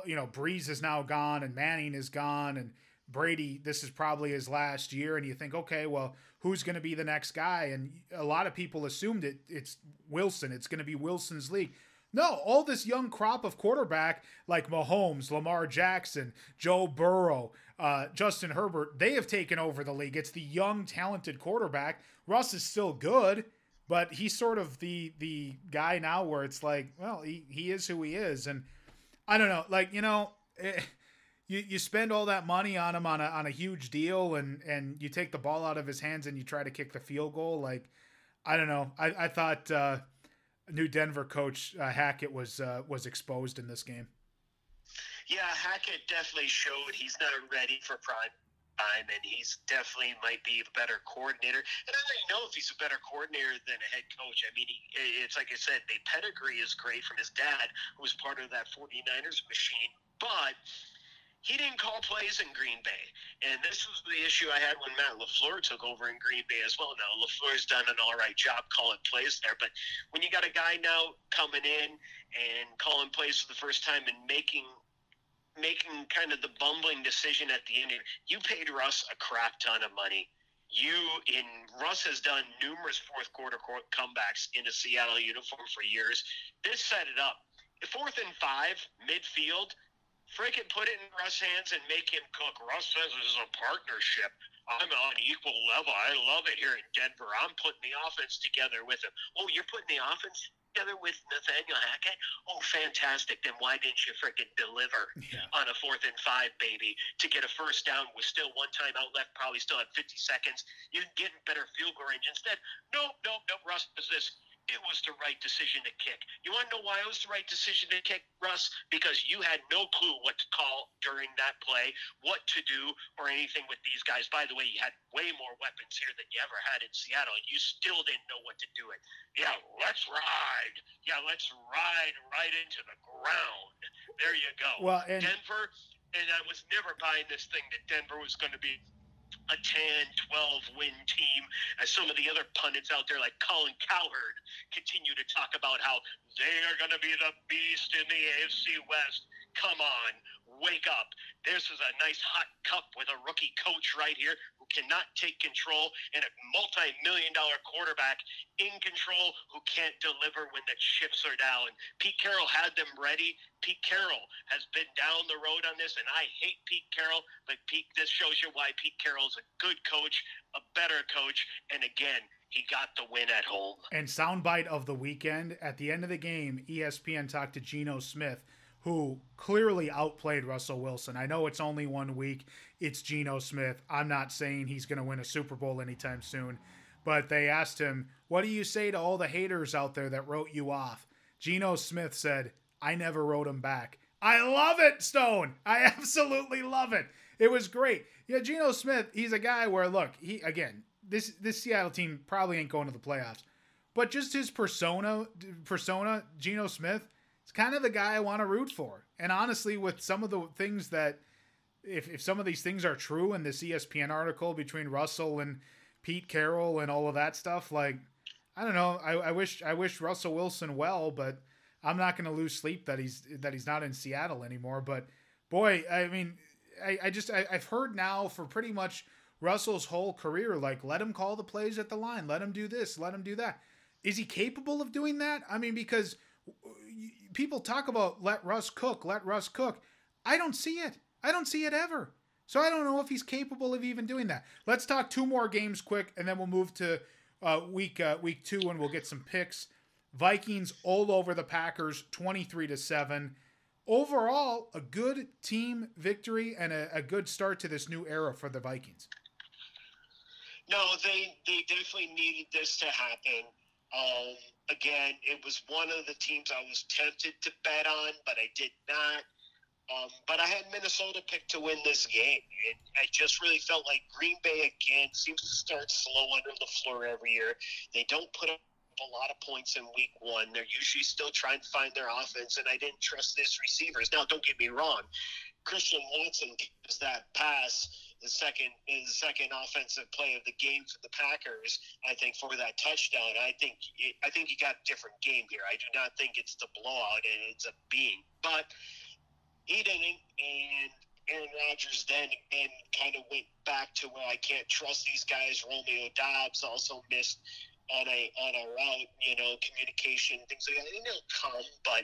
you know Brees is now gone and Manning is gone and Brady this is probably his last year and you think okay well who's going to be the next guy? And a lot of people assumed it it's Wilson it's going to be Wilson's league no, all this young crop of quarterback like Mahomes, Lamar Jackson, Joe Burrow, uh, Justin Herbert, they have taken over the league. It's the young, talented quarterback. Russ is still good, but he's sort of the the guy now where it's like, well, he, he is who he is, and I don't know, like you know, eh, you you spend all that money on him on a on a huge deal, and and you take the ball out of his hands and you try to kick the field goal, like I don't know, I I thought uh, new Denver coach uh, Hackett was uh, was exposed in this game. Yeah, Hackett definitely showed he's not ready for prime time, and he's definitely might be a better coordinator. And I don't know if he's a better coordinator than a head coach. I mean, he, it's like I said, the pedigree is great from his dad, who was part of that 49ers machine, but he didn't call plays in Green Bay. And this was the issue I had when Matt LaFleur took over in Green Bay as well. Now, LaFleur's done an all right job calling plays there, but when you got a guy now coming in and calling plays for the first time and making making kind of the bumbling decision at the end. You paid Russ a crap ton of money. You in Russ has done numerous fourth quarter comebacks in a Seattle uniform for years. This set it up. Fourth and five, midfield. Frickin' put it in Russ' hands and make him cook. Russ says this is a partnership. I'm on equal level. I love it here in Denver. I'm putting the offense together with him. Oh, you're putting the offense together with Nathaniel Hackett? Oh, fantastic. Then why didn't you freaking deliver yeah. on a fourth and five, baby, to get a first down with still one time out left, probably still had 50 seconds? You can get better field goal range. Instead, nope, nope, nope. Russ does this it was the right decision to kick. You want to know why it was the right decision to kick, Russ? Because you had no clue what to call during that play, what to do, or anything with these guys. By the way, you had way more weapons here than you ever had in Seattle. And you still didn't know what to do it. Yeah, let's ride. Yeah, let's ride right into the ground. There you go. Well, and- Denver, and I was never buying this thing that Denver was going to be a 10, 12 win team, as some of the other pundits out there, like Colin Cowherd, continue to talk about how they are going to be the beast in the AFC West. Come on, wake up. This is a nice hot cup with a rookie coach right here who cannot take control and a multi million dollar quarterback in control who can't deliver when the chips are down. Pete Carroll had them ready. Pete Carroll has been down the road on this, and I hate Pete Carroll, but Pete, this shows you why Pete Carroll is a good coach, a better coach, and again, he got the win at home. And soundbite of the weekend at the end of the game, ESPN talked to Geno Smith who clearly outplayed Russell Wilson. I know it's only one week. It's Geno Smith. I'm not saying he's going to win a Super Bowl anytime soon, but they asked him, What do you say to all the haters out there that wrote you off? Geno Smith said, I never wrote him back. I love it, Stone. I absolutely love it. It was great. Yeah, Geno Smith, he's a guy where look, he again, this this Seattle team probably ain't going to the playoffs. But just his persona persona, Geno Smith, it's kind of the guy I want to root for. And honestly, with some of the things that, if, if some of these things are true in this ESPN article between Russell and Pete Carroll and all of that stuff, like, I don't know. I, I wish I wish Russell Wilson well, but I'm not going to lose sleep that he's that he's not in Seattle anymore. But boy, I mean, I, I just I, I've heard now for pretty much Russell's whole career, like let him call the plays at the line, let him do this, let him do that. Is he capable of doing that? I mean, because people talk about let Russ cook, let Russ cook. I don't see it. I don't see it ever. So I don't know if he's capable of even doing that. Let's talk two more games quick, and then we'll move to uh, week uh, week two, and we'll get some picks. Vikings all over the Packers, twenty three to seven. Overall, a good team victory and a, a good start to this new era for the Vikings. No, they they definitely needed this to happen. Um, again, it was one of the teams I was tempted to bet on, but I did not. Um, but I had Minnesota picked to win this game, and I just really felt like Green Bay again seems to start slow under LaFleur every year. They don't put up a lot of points in week one. They're usually still trying to find their offense, and I didn't trust these receivers. Now, don't get me wrong, Christian Watson gives that pass the second the second offensive play of the game for the Packers. I think for that touchdown, I think I think he got a different game here. I do not think it's the blowout it ends up being, but he didn't, and Aaron Rodgers then and kind of went back to where I can't trust these guys. Romeo Doubs also missed on a on a route, you know, communication things like that. And they'll come, but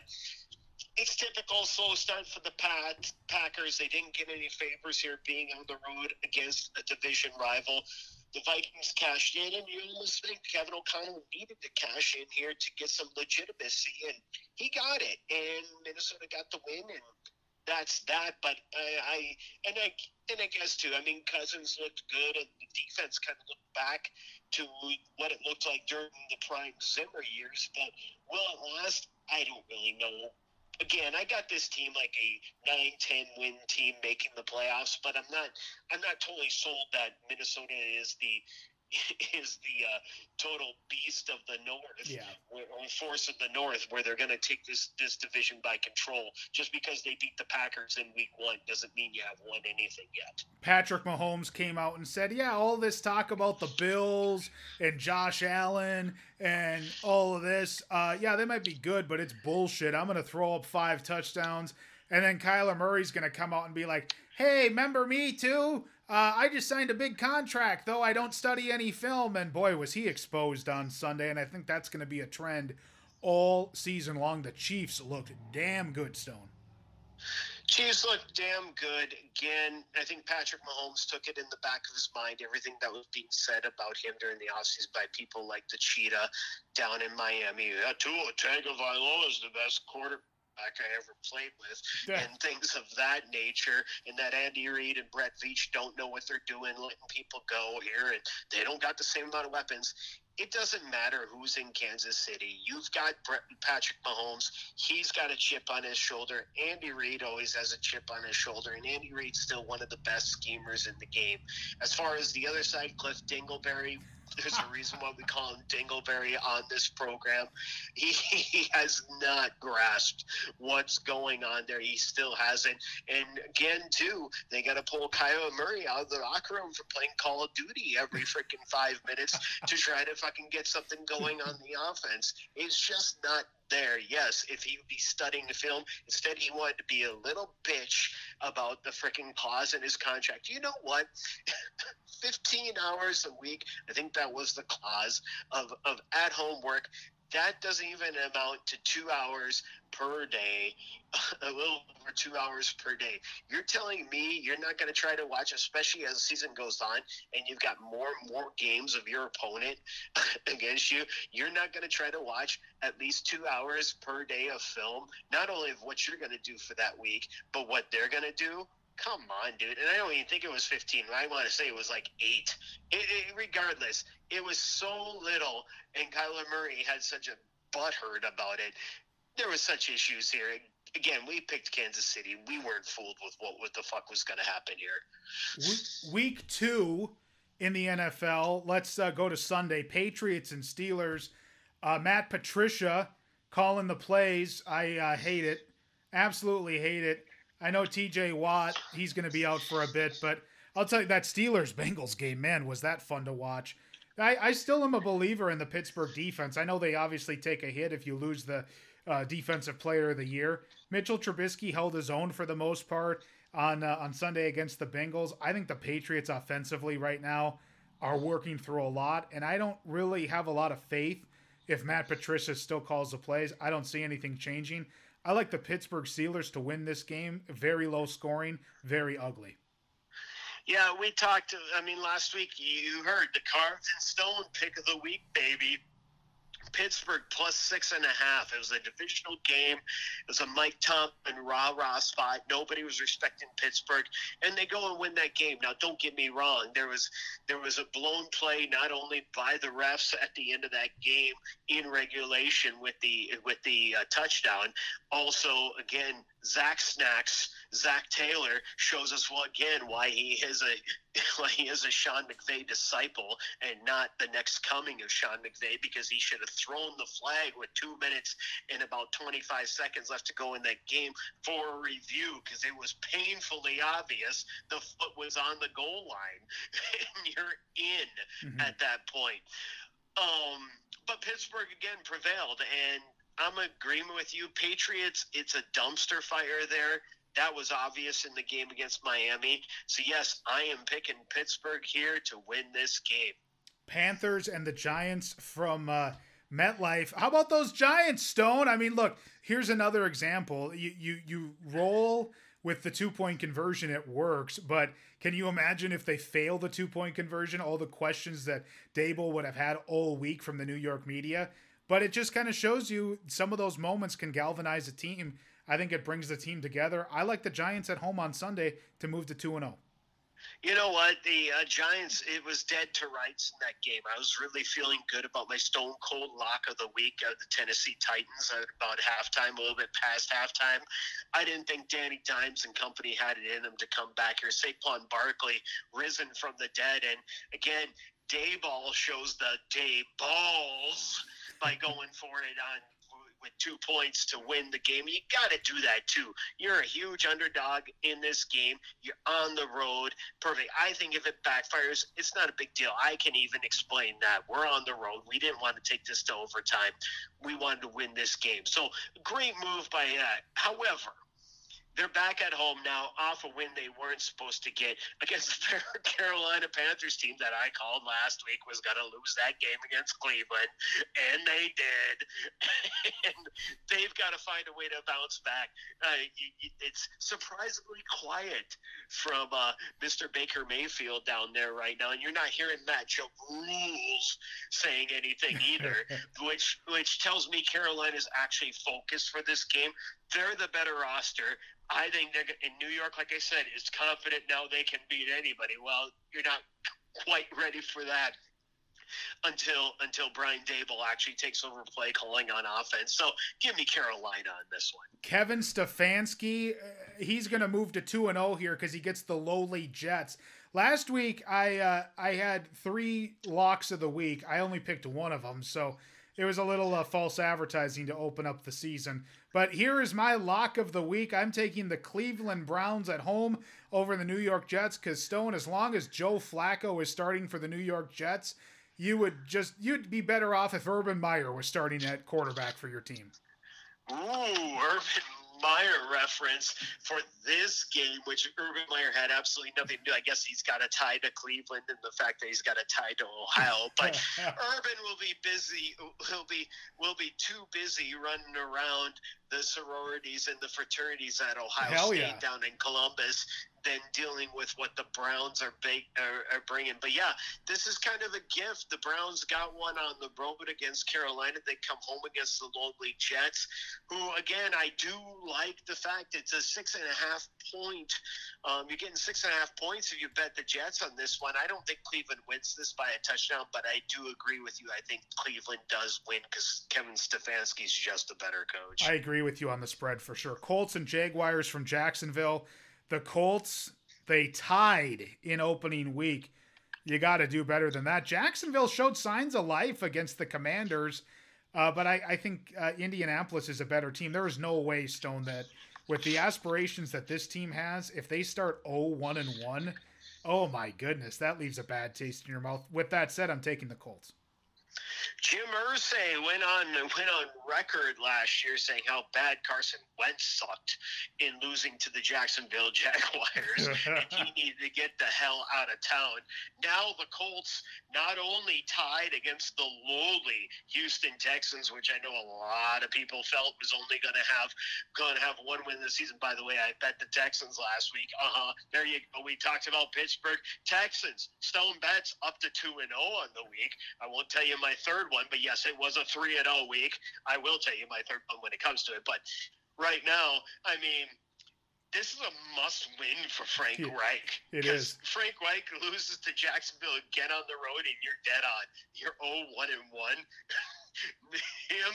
it's typical slow start for the Packers. They didn't get any favors here being on the road against a division rival. the Vikings cashed in, and you almost think Kevin O'Connell needed to cash in here to get some legitimacy, and he got it. And Minnesota got the win, and that's that. But I, I and I and I guess too. I mean, Cousins looked good, and the defense kind of looked back to what it looked like during the prime Zimmer years. But will it last? I don't really know. Again, I got this team like a 9-10 win team making the playoffs, but I'm not. I'm not totally sold that Minnesota is the is the uh, total beast of the north Yeah. or or force of the north where they're going to take this this division by control just because they beat the packers in week one doesn't mean you have won anything yet Patrick Mahomes came out and said, "Yeah, all this talk about the Bills and Josh Allen and all of this, uh, yeah, they might be good, but it's bullshit. I'm gonna throw up five touchdowns." And then Kyler Murray's gonna come out and be like, "Hey, remember me too? Uh, I just signed a big contract, though I don't study any film." And boy, was he exposed on Sunday. And I think that's gonna be a trend all season long. The Chiefs looked damn good, Stone. Chiefs looked damn good. Again, I think Patrick Mahomes took it in the back of his mind, everything that was being said about him during the offseason by people like the Cheetah down in Miami. Tua Tagovailoa is the best quarterback I ever played with, Yeah. and things of that nature. And that Andy Reid and Brett Veach don't know what they're doing, letting people go here, and they don't got the same amount of weapons. It doesn't matter who's in Kansas City. You've got Brett, Patrick Mahomes. He's got a chip on his shoulder. Andy Reid always has a chip on his shoulder, and Andy Reid's still one of the best schemers in the game. As far as the other side, Cliff Dingleberry, there's a reason why we call him Dingleberry on this program. He, he has not grasped what's going on there. He still hasn't. And again, too, they got to pull Kyler Murray out of the locker room for playing Call of Duty every freaking five minutes to try to fucking get something going on the offense. It's just not there. Yes, if he would be studying the film, instead he wanted to be a little bitch about the freaking clause in his contract. You know what? 15 hours a week, I think that was the clause of, of at home work. That doesn't even amount to two hours per day, a little over two hours per day. You're telling me you're not going to try to watch, especially as the season goes on, and you've got more and more games of your opponent against you. You're not going to try to watch at least two hours per day of film, not only of what you're going to do for that week, but what they're going to do. Come on, dude. And I don't even think it was 15. I want to say it was like eight. It, it, regardless, it was so little, and Kyler Murray had such a butthurt about it. There was such issues here. Again, we picked Kansas City. We weren't fooled with what, what the fuck was going to happen here. Week- two in the NFL. Let's uh, go to Sunday. Patriots and Steelers. Uh, Matt Patricia calling the plays. I uh, hate it. Absolutely hate it. I know TJ Watt, he's going to be out for a bit, but I'll tell you that Steelers Bengals game, man, was that fun to watch. I, I still am a believer in the Pittsburgh defense. I know they obviously take a hit if you lose the uh, defensive player of the year. Mitchell Trubisky held his own for the most part on uh, on Sunday against the Bengals. I think the Patriots offensively right now are working through a lot, and I don't really have a lot of faith if Matt Patricia still calls the plays. I don't see anything changing. I like the Pittsburgh Steelers to win this game. Very low scoring, very ugly. Yeah, we talked. I mean, last week you heard the carved in stone pick of the week, baby. Pittsburgh plus six and a half. It was a divisional game. It was a Mike Tomlin rah rah spot. Nobody was respecting Pittsburgh, and they go and win that game. Now, don't get me wrong. There was there was a blown play not only by the refs at the end of that game in regulation with the with the uh, touchdown. Also, again, Zach Snacks, Zach Taylor shows us well again why he is a why he is a Sean McVay disciple and not the next coming of Sean McVay because he should have thrown the flag with two minutes and about 25 seconds left to go in that game for a review because it was painfully obvious the foot was on the goal line and you're in Mhm. at that point. Um, but Pittsburgh again prevailed, and I'm agreeing with you. Patriots, it's a dumpster fire there. That was obvious in the game against Miami. So yes, I am picking Pittsburgh here to win this game. Panthers and the Giants from uh, MetLife. How about those Giants, Stone? I mean, look, here's another example. You you you roll with the two point conversion, it works. But can you imagine if they fail the two point conversion, all the questions that Daboll would have had all week from the New York media? But it just kind of shows you some of those moments can galvanize a team. I think it brings the team together. I like the Giants at home on Sunday to move to 2 0. You know what? The uh, Giants, it was dead to rights in that game. I was really feeling good about my stone cold lock of the week of the Tennessee Titans at about halftime, a little bit past halftime. I didn't think Danny Dimes and company had it in them to come back here. Saquon Barkley risen from the dead. And again, Daboll shows the day balls by going for it on with two points to win the game. You got to do that too. You're a huge underdog in this game. You're on the road. Perfect. I think if it backfires, it's not a big deal. I can even explain that. We're on the road. We didn't want to take this to overtime. We wanted to win this game. So great move by that. However, they're back at home now off a win they weren't supposed to get against the Carolina Panthers team that I called last week was going to lose that game against Cleveland, and they did. and they've got to find a way to bounce back. Uh, it's surprisingly quiet from uh, Mr. Baker Mayfield down there right now, and you're not hearing Matt Joe Rules saying anything either, which which tells me Carolina's actually focused for this game. They're the better roster. I think they're in New York. Like I said, is confident now they can beat anybody. Well, you're not quite ready for that until until Brian Daboll actually takes over play calling on offense. So give me Carolina on this one. Kevin Stefanski, uh, he's going to move to two and zero oh here because he gets the lowly Jets. Last week I uh, I had three locks of the week. I only picked one of them, so it was a little uh, false advertising to open up the season. But here is my lock of the week. I'm taking the Cleveland Browns at home over the New York Jets because Stone, as long as Joe Flacco is starting for the New York Jets, you would just you'd be better off if Urban Meyer was starting at quarterback for your team. Ooh, Urban Meyer reference for this game, which Urban Meyer had absolutely nothing to do. I guess he's got a tie to Cleveland and the fact that he's got a tie to Ohio. But Urban will be busy. He'll be will be too busy running around the sororities and the fraternities at Ohio Hell State yeah. down in Columbus than dealing with what the Browns are, ba- are, are bringing. But yeah, this is kind of a gift. The Browns got one on the road against Carolina. They come home against the lowly Jets, who again I do like the fact it's a six and a half point. Um, you're getting six and a half points if you bet the Jets on this one. I don't think Cleveland wins this by a touchdown, but I do agree with you. I think Cleveland does win because Kevin Stefanski's just a better coach. I agree with you on the spread for sure. Colts and Jaguars from Jacksonville. The Colts, they tied in opening week. You got to do better than that. Jacksonville showed signs of life against the Commanders, uh, but I, I think uh, Indianapolis is a better team. There is no way, Stone, that with the aspirations that this team has, if they start 0 1 and 1, oh my goodness, that leaves a bad taste in your mouth. With that said, I'm taking the Colts. Jim Irsay went on went on record last year saying how bad Carson Wentz sucked in losing to the Jacksonville Jaguars, and he needed to get the hell out of town. Now the Colts not only tied against the lowly Houston Texans, which I know a lot of people felt was only going to have going to have one win this season. By the way, I bet the Texans last week. Uh huh. There you go. We talked about Pittsburgh Texans. Stone bets up to two and zero on the week. I won't tell you my third one, but yes, it was a three and zero week. I will tell you my third one when it comes to it. But right now, I mean, this is a must win for Frank Reich. it is. Frank Reich loses to Jacksonville again on the road, and you're dead on. You're 0 1 and 1. Him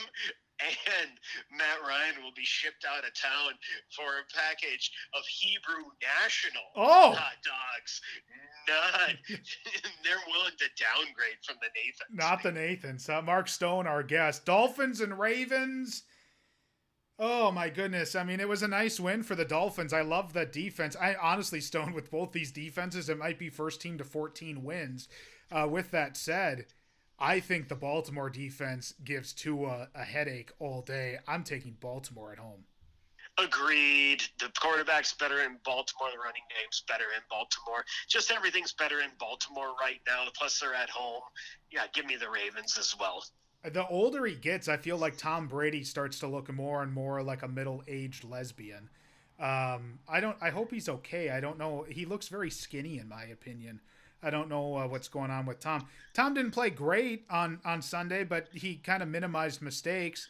and Matt Ryan will be shipped out of town for a package of Hebrew National Oh! hot dogs. Not, they're willing to downgrade from the Nathan. Not the Nathans. Uh, Mark Stone, our guest. Dolphins and Ravens. Oh my goodness. I mean, it was a nice win for the Dolphins. I love that defense. I honestly, Stone, with both these defenses, it might be first team to 14 wins. Uh, with that said, I think the Baltimore defense gives Tua a headache all day. I'm taking Baltimore at home. Agreed. The quarterback's better in Baltimore. The running game's better in Baltimore. Just everything's better in Baltimore right now. Plus, they're at home. Yeah, give me the Ravens as well. The older he gets, I feel like Tom Brady starts to look more and more like a middle aged lesbian. Um, I don't. I hope he's okay. I don't know. He looks very skinny, in my opinion. I don't know uh, what's going on with Tom. Tom didn't play great on on Sunday, but he kind of minimized mistakes.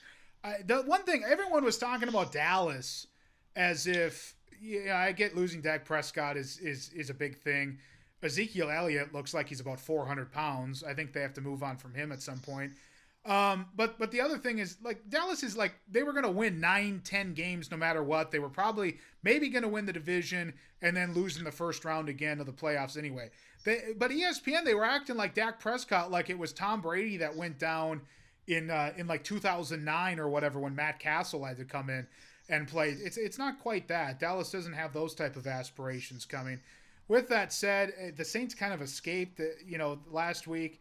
The one thing everyone was talking about Dallas as if yeah, I get losing Dak Prescott is is is a big thing. Ezekiel Elliott looks like he's about 400 pounds. I think they have to move on from him at some point. Um, but but the other thing is like Dallas is like they were going to win nine, ten games no matter what. They were probably maybe going to win the division and then lose in the first round again of the playoffs anyway. They, but ESPN they were acting like Dak Prescott like it was Tom Brady that went down in uh, in like 2009 or whatever when Matt Cassel had to come in and play. It's it's not quite that. Dallas doesn't have those type of aspirations coming. With that said, eh, the Saints kind of escaped, uh, you know, last week.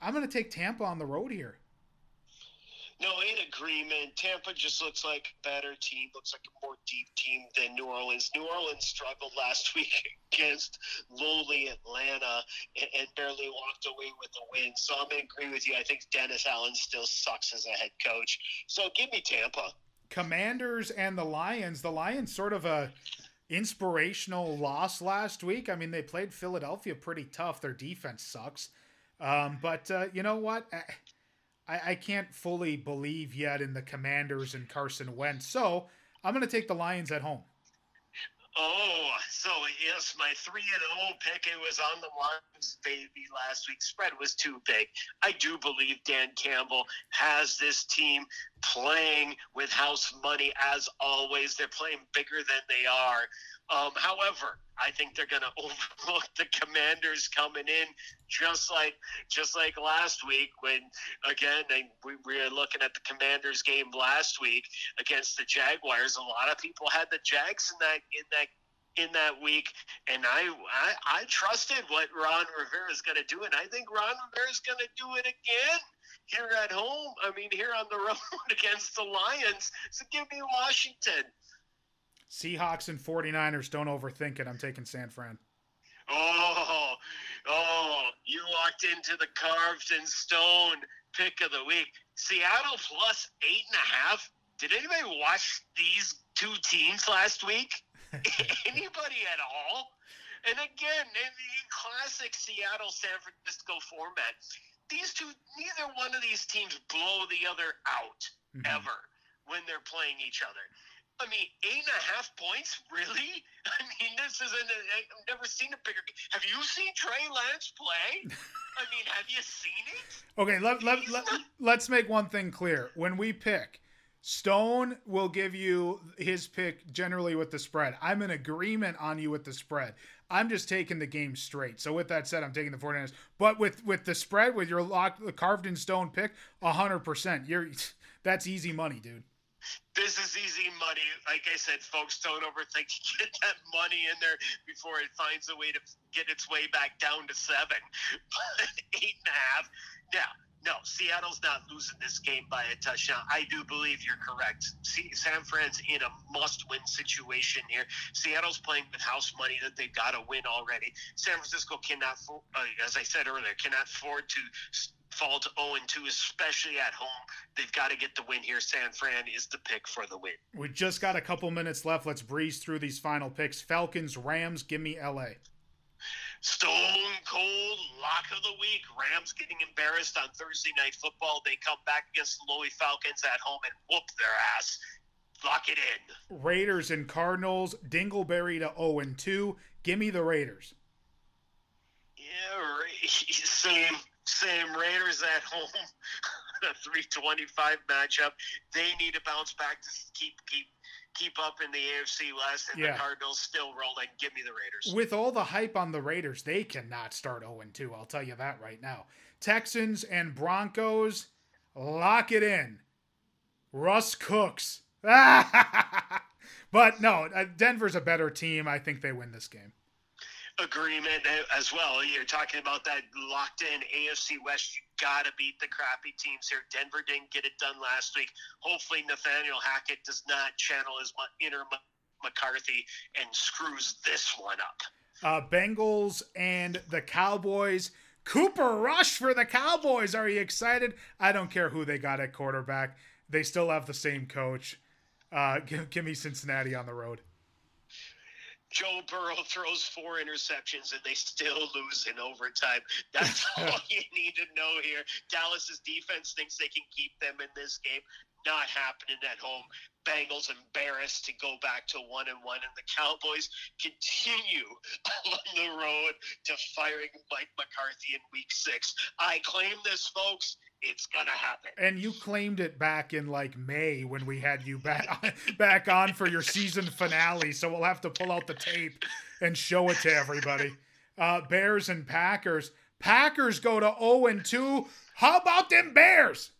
I'm going to take Tampa on the road here. No, in agreement. Tampa just looks like a better team, looks like a more deep team than New Orleans. New Orleans struggled last week against lowly Atlanta and, and barely walked away with a win. So I'm going to agree with you. I think Dennis Allen still sucks as a head coach. So give me Tampa. Commanders and the Lions. The Lions sort of a inspirational loss last week. I mean, they played Philadelphia pretty tough. Their defense sucks. Um, but uh, you know what? I, I can't fully believe yet in the Commanders and Carson Wentz. So I'm going to take the Lions at home. Oh, so yes, my three and zero pick. It was on the Lions, baby. Last week's spread was too big. I do believe Dan Campbell has this team playing with house money as always. They're playing bigger than they are. Um, however, I think they're going to overlook the Commanders coming in, just like just like last week when again they, we, we were looking at the Commanders game last week against the Jaguars. A lot of people had the Jags in that in that in that week, and I I, I trusted what Ron Rivera is going to do, and I think Ron Rivera is going to do it again here at home. I mean, here on the road against the Lions. So give me Washington. Seahawks and 49ers, don't overthink it. I'm taking San Fran. Oh, oh, you walked into the carved in stone pick of the week. Seattle plus eight and a half. Did anybody watch these two teams last week? anybody at all? And again, in the classic Seattle San Francisco format, these two, neither one of these teams blow the other out mm-hmm. ever when they're playing each other. I mean, eight and a half points, really? I mean, this isn't. I've never seen a bigger. Have you seen Trey Lance play? I mean, have you seen it? Okay, let, let, let, let's make one thing clear. When we pick, Stone will give you his pick generally with the spread. I'm in agreement on you with the spread. I'm just taking the game straight. So with that said, I'm taking the 49ers. But with with the spread, with your lock, carved in stone pick, 100%. You're that's easy money, dude this is easy money. Like I said, folks, don't overthink. Get that money in there before it finds a way to get its way back down to seven. Eight and a half. Yeah, no, Seattle's not losing this game by a touchdown. I do believe you're correct. See, San Fran's in a must-win situation here. Seattle's playing with house money that they've got to win already. San Francisco cannot, uh, as I said earlier, cannot afford to fall to 0 2, especially at home. They've got to get the win here. San Fran is the pick for the win. We just got a couple minutes left. Let's breeze through these final picks. Falcons, Rams, give me LA. Stone cold lock of the week. Rams getting embarrassed on Thursday night football. They come back against the Louis Falcons at home and whoop their ass. Lock it in. Raiders and Cardinals. Dingleberry to 0 2. Give me the Raiders. Yeah, same same Raiders at home. a 325 matchup. They need to bounce back to keep keep keep up in the AFC West, and yeah. the Cardinals still rolling. Give me the Raiders. With all the hype on the Raiders, they cannot start 0 2. I'll tell you that right now. Texans and Broncos, lock it in. Russ Cooks. but no, uh, Denver's a better team. I think they win this game agreement as well. You're talking about that locked in AFC West. You got to beat the crappy teams here. Denver didn't get it done last week. Hopefully, Nathaniel Hackett does not channel his inner McCarthy and screws this one up. Uh, Bengals and the Cowboys. Cooper Rush for the Cowboys. Are you excited? I don't care who they got at quarterback. They still have the same coach. Uh, give, give me Cincinnati on the road. Joe Burrow throws four interceptions and they still lose in overtime. That's all you need to know here. Dallas's defense thinks they can keep them in this game. Not happening at home. Bengals embarrassed to go back to one and one, and the Cowboys continue on the road to firing Mike McCarthy in Week Six. I claim this, folks. It's gonna happen. And you claimed it back in like May when we had you back back on for your season finale. So we'll have to pull out the tape and show it to everybody. Uh, Bears and Packers. Packers go to 0 and 2. How about them Bears?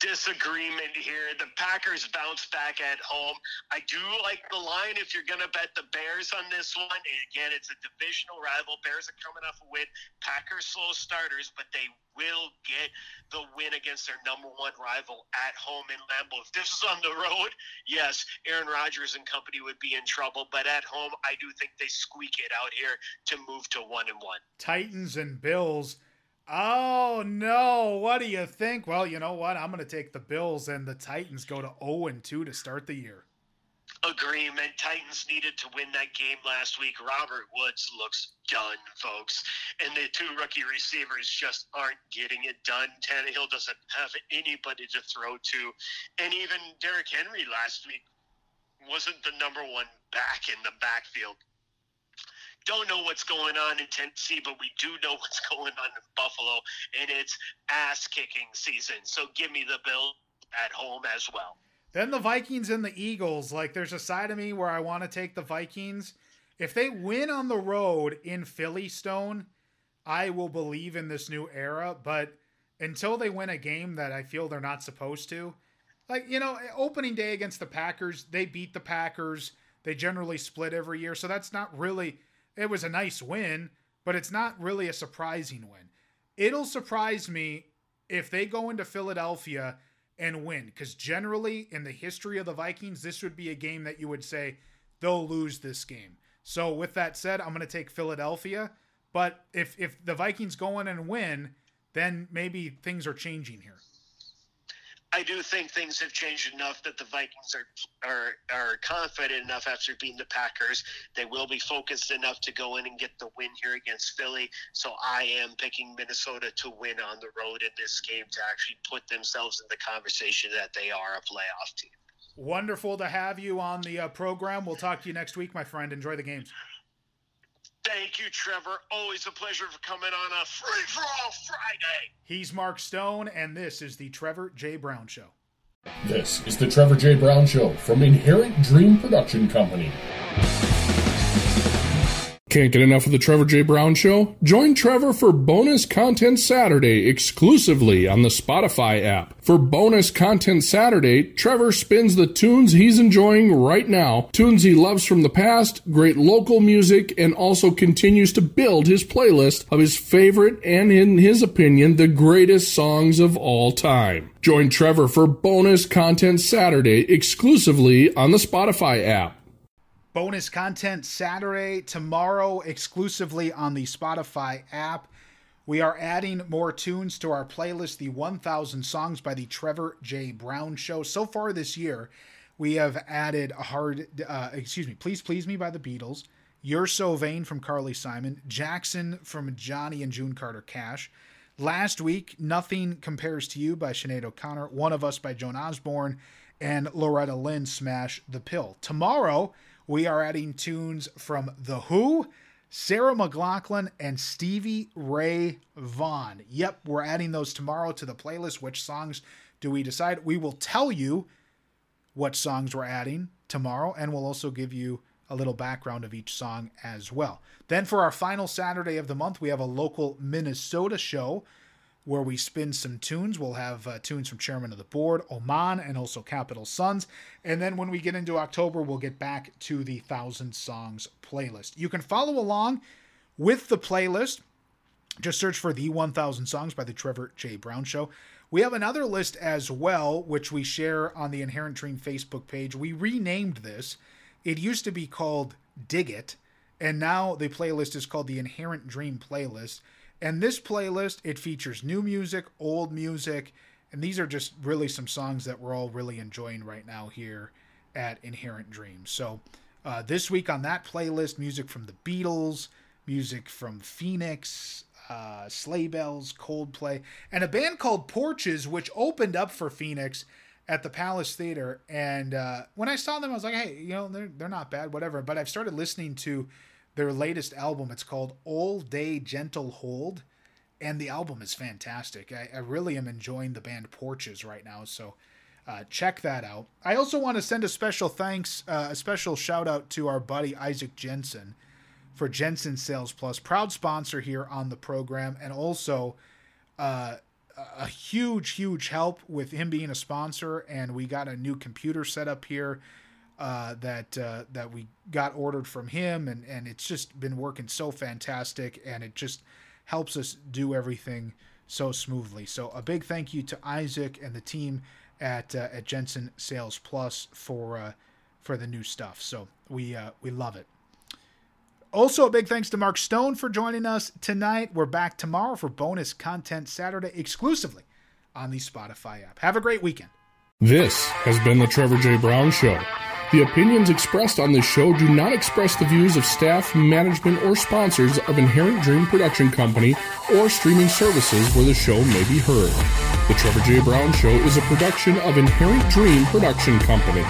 Disagreement here. The Packers bounce back at home. I do like the line if you're going to bet the Bears on this one. And again, it's a divisional rival. Bears are coming off a win. Packers slow starters, but they will get the win against their number one rival at home in Lambeau. If this is on the road, yes, Aaron Rodgers and company would be in trouble. But at home, I do think they squeak it out here to move to one and one. Titans and Bills Oh no! What do you think? Well, you know what? I'm going to take the Bills and the Titans go to 0 and 2 to start the year. Agreement. Titans needed to win that game last week. Robert Woods looks done, folks, and the two rookie receivers just aren't getting it done. Tannehill doesn't have anybody to throw to, and even Derrick Henry last week wasn't the number one back in the backfield don't know what's going on in Tennessee, but we do know what's going on in Buffalo, and it's ass kicking season. So give me the Bill at home as well. Then the Vikings and the Eagles. Like, there's a side of me where I want to take the Vikings. If they win on the road in Philly Stone, I will believe in this new era. But until they win a game that I feel they're not supposed to, like, you know, opening day against the Packers, they beat the Packers. They generally split every year. So that's not really it was a nice win, but it's not really a surprising win. It'll surprise me if they go into Philadelphia and win, because generally in the history of the Vikings, this would be a game that you would say they'll lose this game. So with that said, I'm going to take Philadelphia. But if if the Vikings go in and win, then maybe things are changing here. I do think things have changed enough that the Vikings are are are confident enough after beating the Packers. They will be focused enough to go in and get the win here against Philly. So I am picking Minnesota to win on the road in this game to actually put themselves in the conversation that they are a playoff team. Wonderful to have you on the uh, program. We'll talk to you next week, my friend. Enjoy the games. Thank you, Trevor. Always a pleasure for coming on a free for all Friday. He's Mark Stone, and this is the Trevor J. Brown Show. This is the Trevor J. Brown Show from Inherent Dream Production Company. Can't get enough of the Trevor J. Brown Show? Join Trevor for Bonus Content Saturday exclusively on the Spotify app. For Bonus Content Saturday, Trevor spins the tunes he's enjoying right now, tunes he loves from the past, great local music, and also continues to build his playlist of his favorite and, in his opinion, the greatest songs of all time. Join Trevor for Bonus Content Saturday exclusively on the Spotify app bonus content Saturday, tomorrow, exclusively on the Spotify app. We are adding more tunes to our playlist, the 1000 Songs by the Trevor J. Brown Show. So far this year, we have added a hard, uh, excuse me, Please Please Me by the Beatles, You're So Vain from Carly Simon, Jackson from Johnny and June Carter Cash. Last week, Nothing Compares to You by Sinead O'Connor, One of Us by Joan Osborne, and Loretta Lynn Smash the Pill. Tomorrow, we are adding tunes from The Who, Sarah McLachlan, and Stevie Ray Vaughan. Yep, we're adding those tomorrow to the playlist. Which songs do we decide? We will tell you what songs we're adding tomorrow, and we'll also give you a little background of each song as well. Then for our final Saturday of the month, we have a local Minnesota show where we spin some tunes. We'll have uh, tunes from Chairman of the Board, Oman, and also Capital Sons. And then when we get into October, we'll get back to the Thousand Songs playlist. You can follow along with the playlist. Just search for the 1000 Songs by the Trevor J. Brown Show. We have another list as well, which we share on the Inherent Dream Facebook page. We renamed this. It used to be called Dig It, and now the playlist is called the Inherent Dream Playlist. And this playlist, it features new music, old music, and these are just really some songs that we're all really enjoying right now here at Inherent Dreams. So Uh, this week on that playlist, music from the Beatles, music from Phoenix, uh, Sleigh Bells, Coldplay, and a band called Porches, which opened up for Phoenix at the Palace Theater. And uh, when I saw them, I was like, hey, you know, they're, they're not bad, whatever. But I've started listening to their latest album. It's called All Day Gentle Hold. And the album is fantastic. I, I really am enjoying the band Porches right now. So uh, check that out. I also want to send a special thanks, uh, a special shout out to our buddy Isaac Jensen for Jensen Sales Plus, proud sponsor here on the program, and also uh, a huge, huge help with him being a sponsor. And we got a new computer set up here uh, that uh, that we got ordered from him, and and it's just been working so fantastic, and it just helps us do everything so smoothly. So a big thank you to Isaac and the team at uh, at Jensen Sales Plus for uh, for the new stuff. So we uh, we love it. Also, a big thanks to Mark Stone for joining us tonight. We're back tomorrow for bonus content Saturday exclusively on the Spotify app. Have a great weekend. This has been the Trevor J. Brown Show. The opinions expressed on this show do not express the views of staff, management, or sponsors of Inherent Dream Production Company or streaming services where the show may be heard. The Trevor J. Brown Show is a production of Inherent Dream Production Company.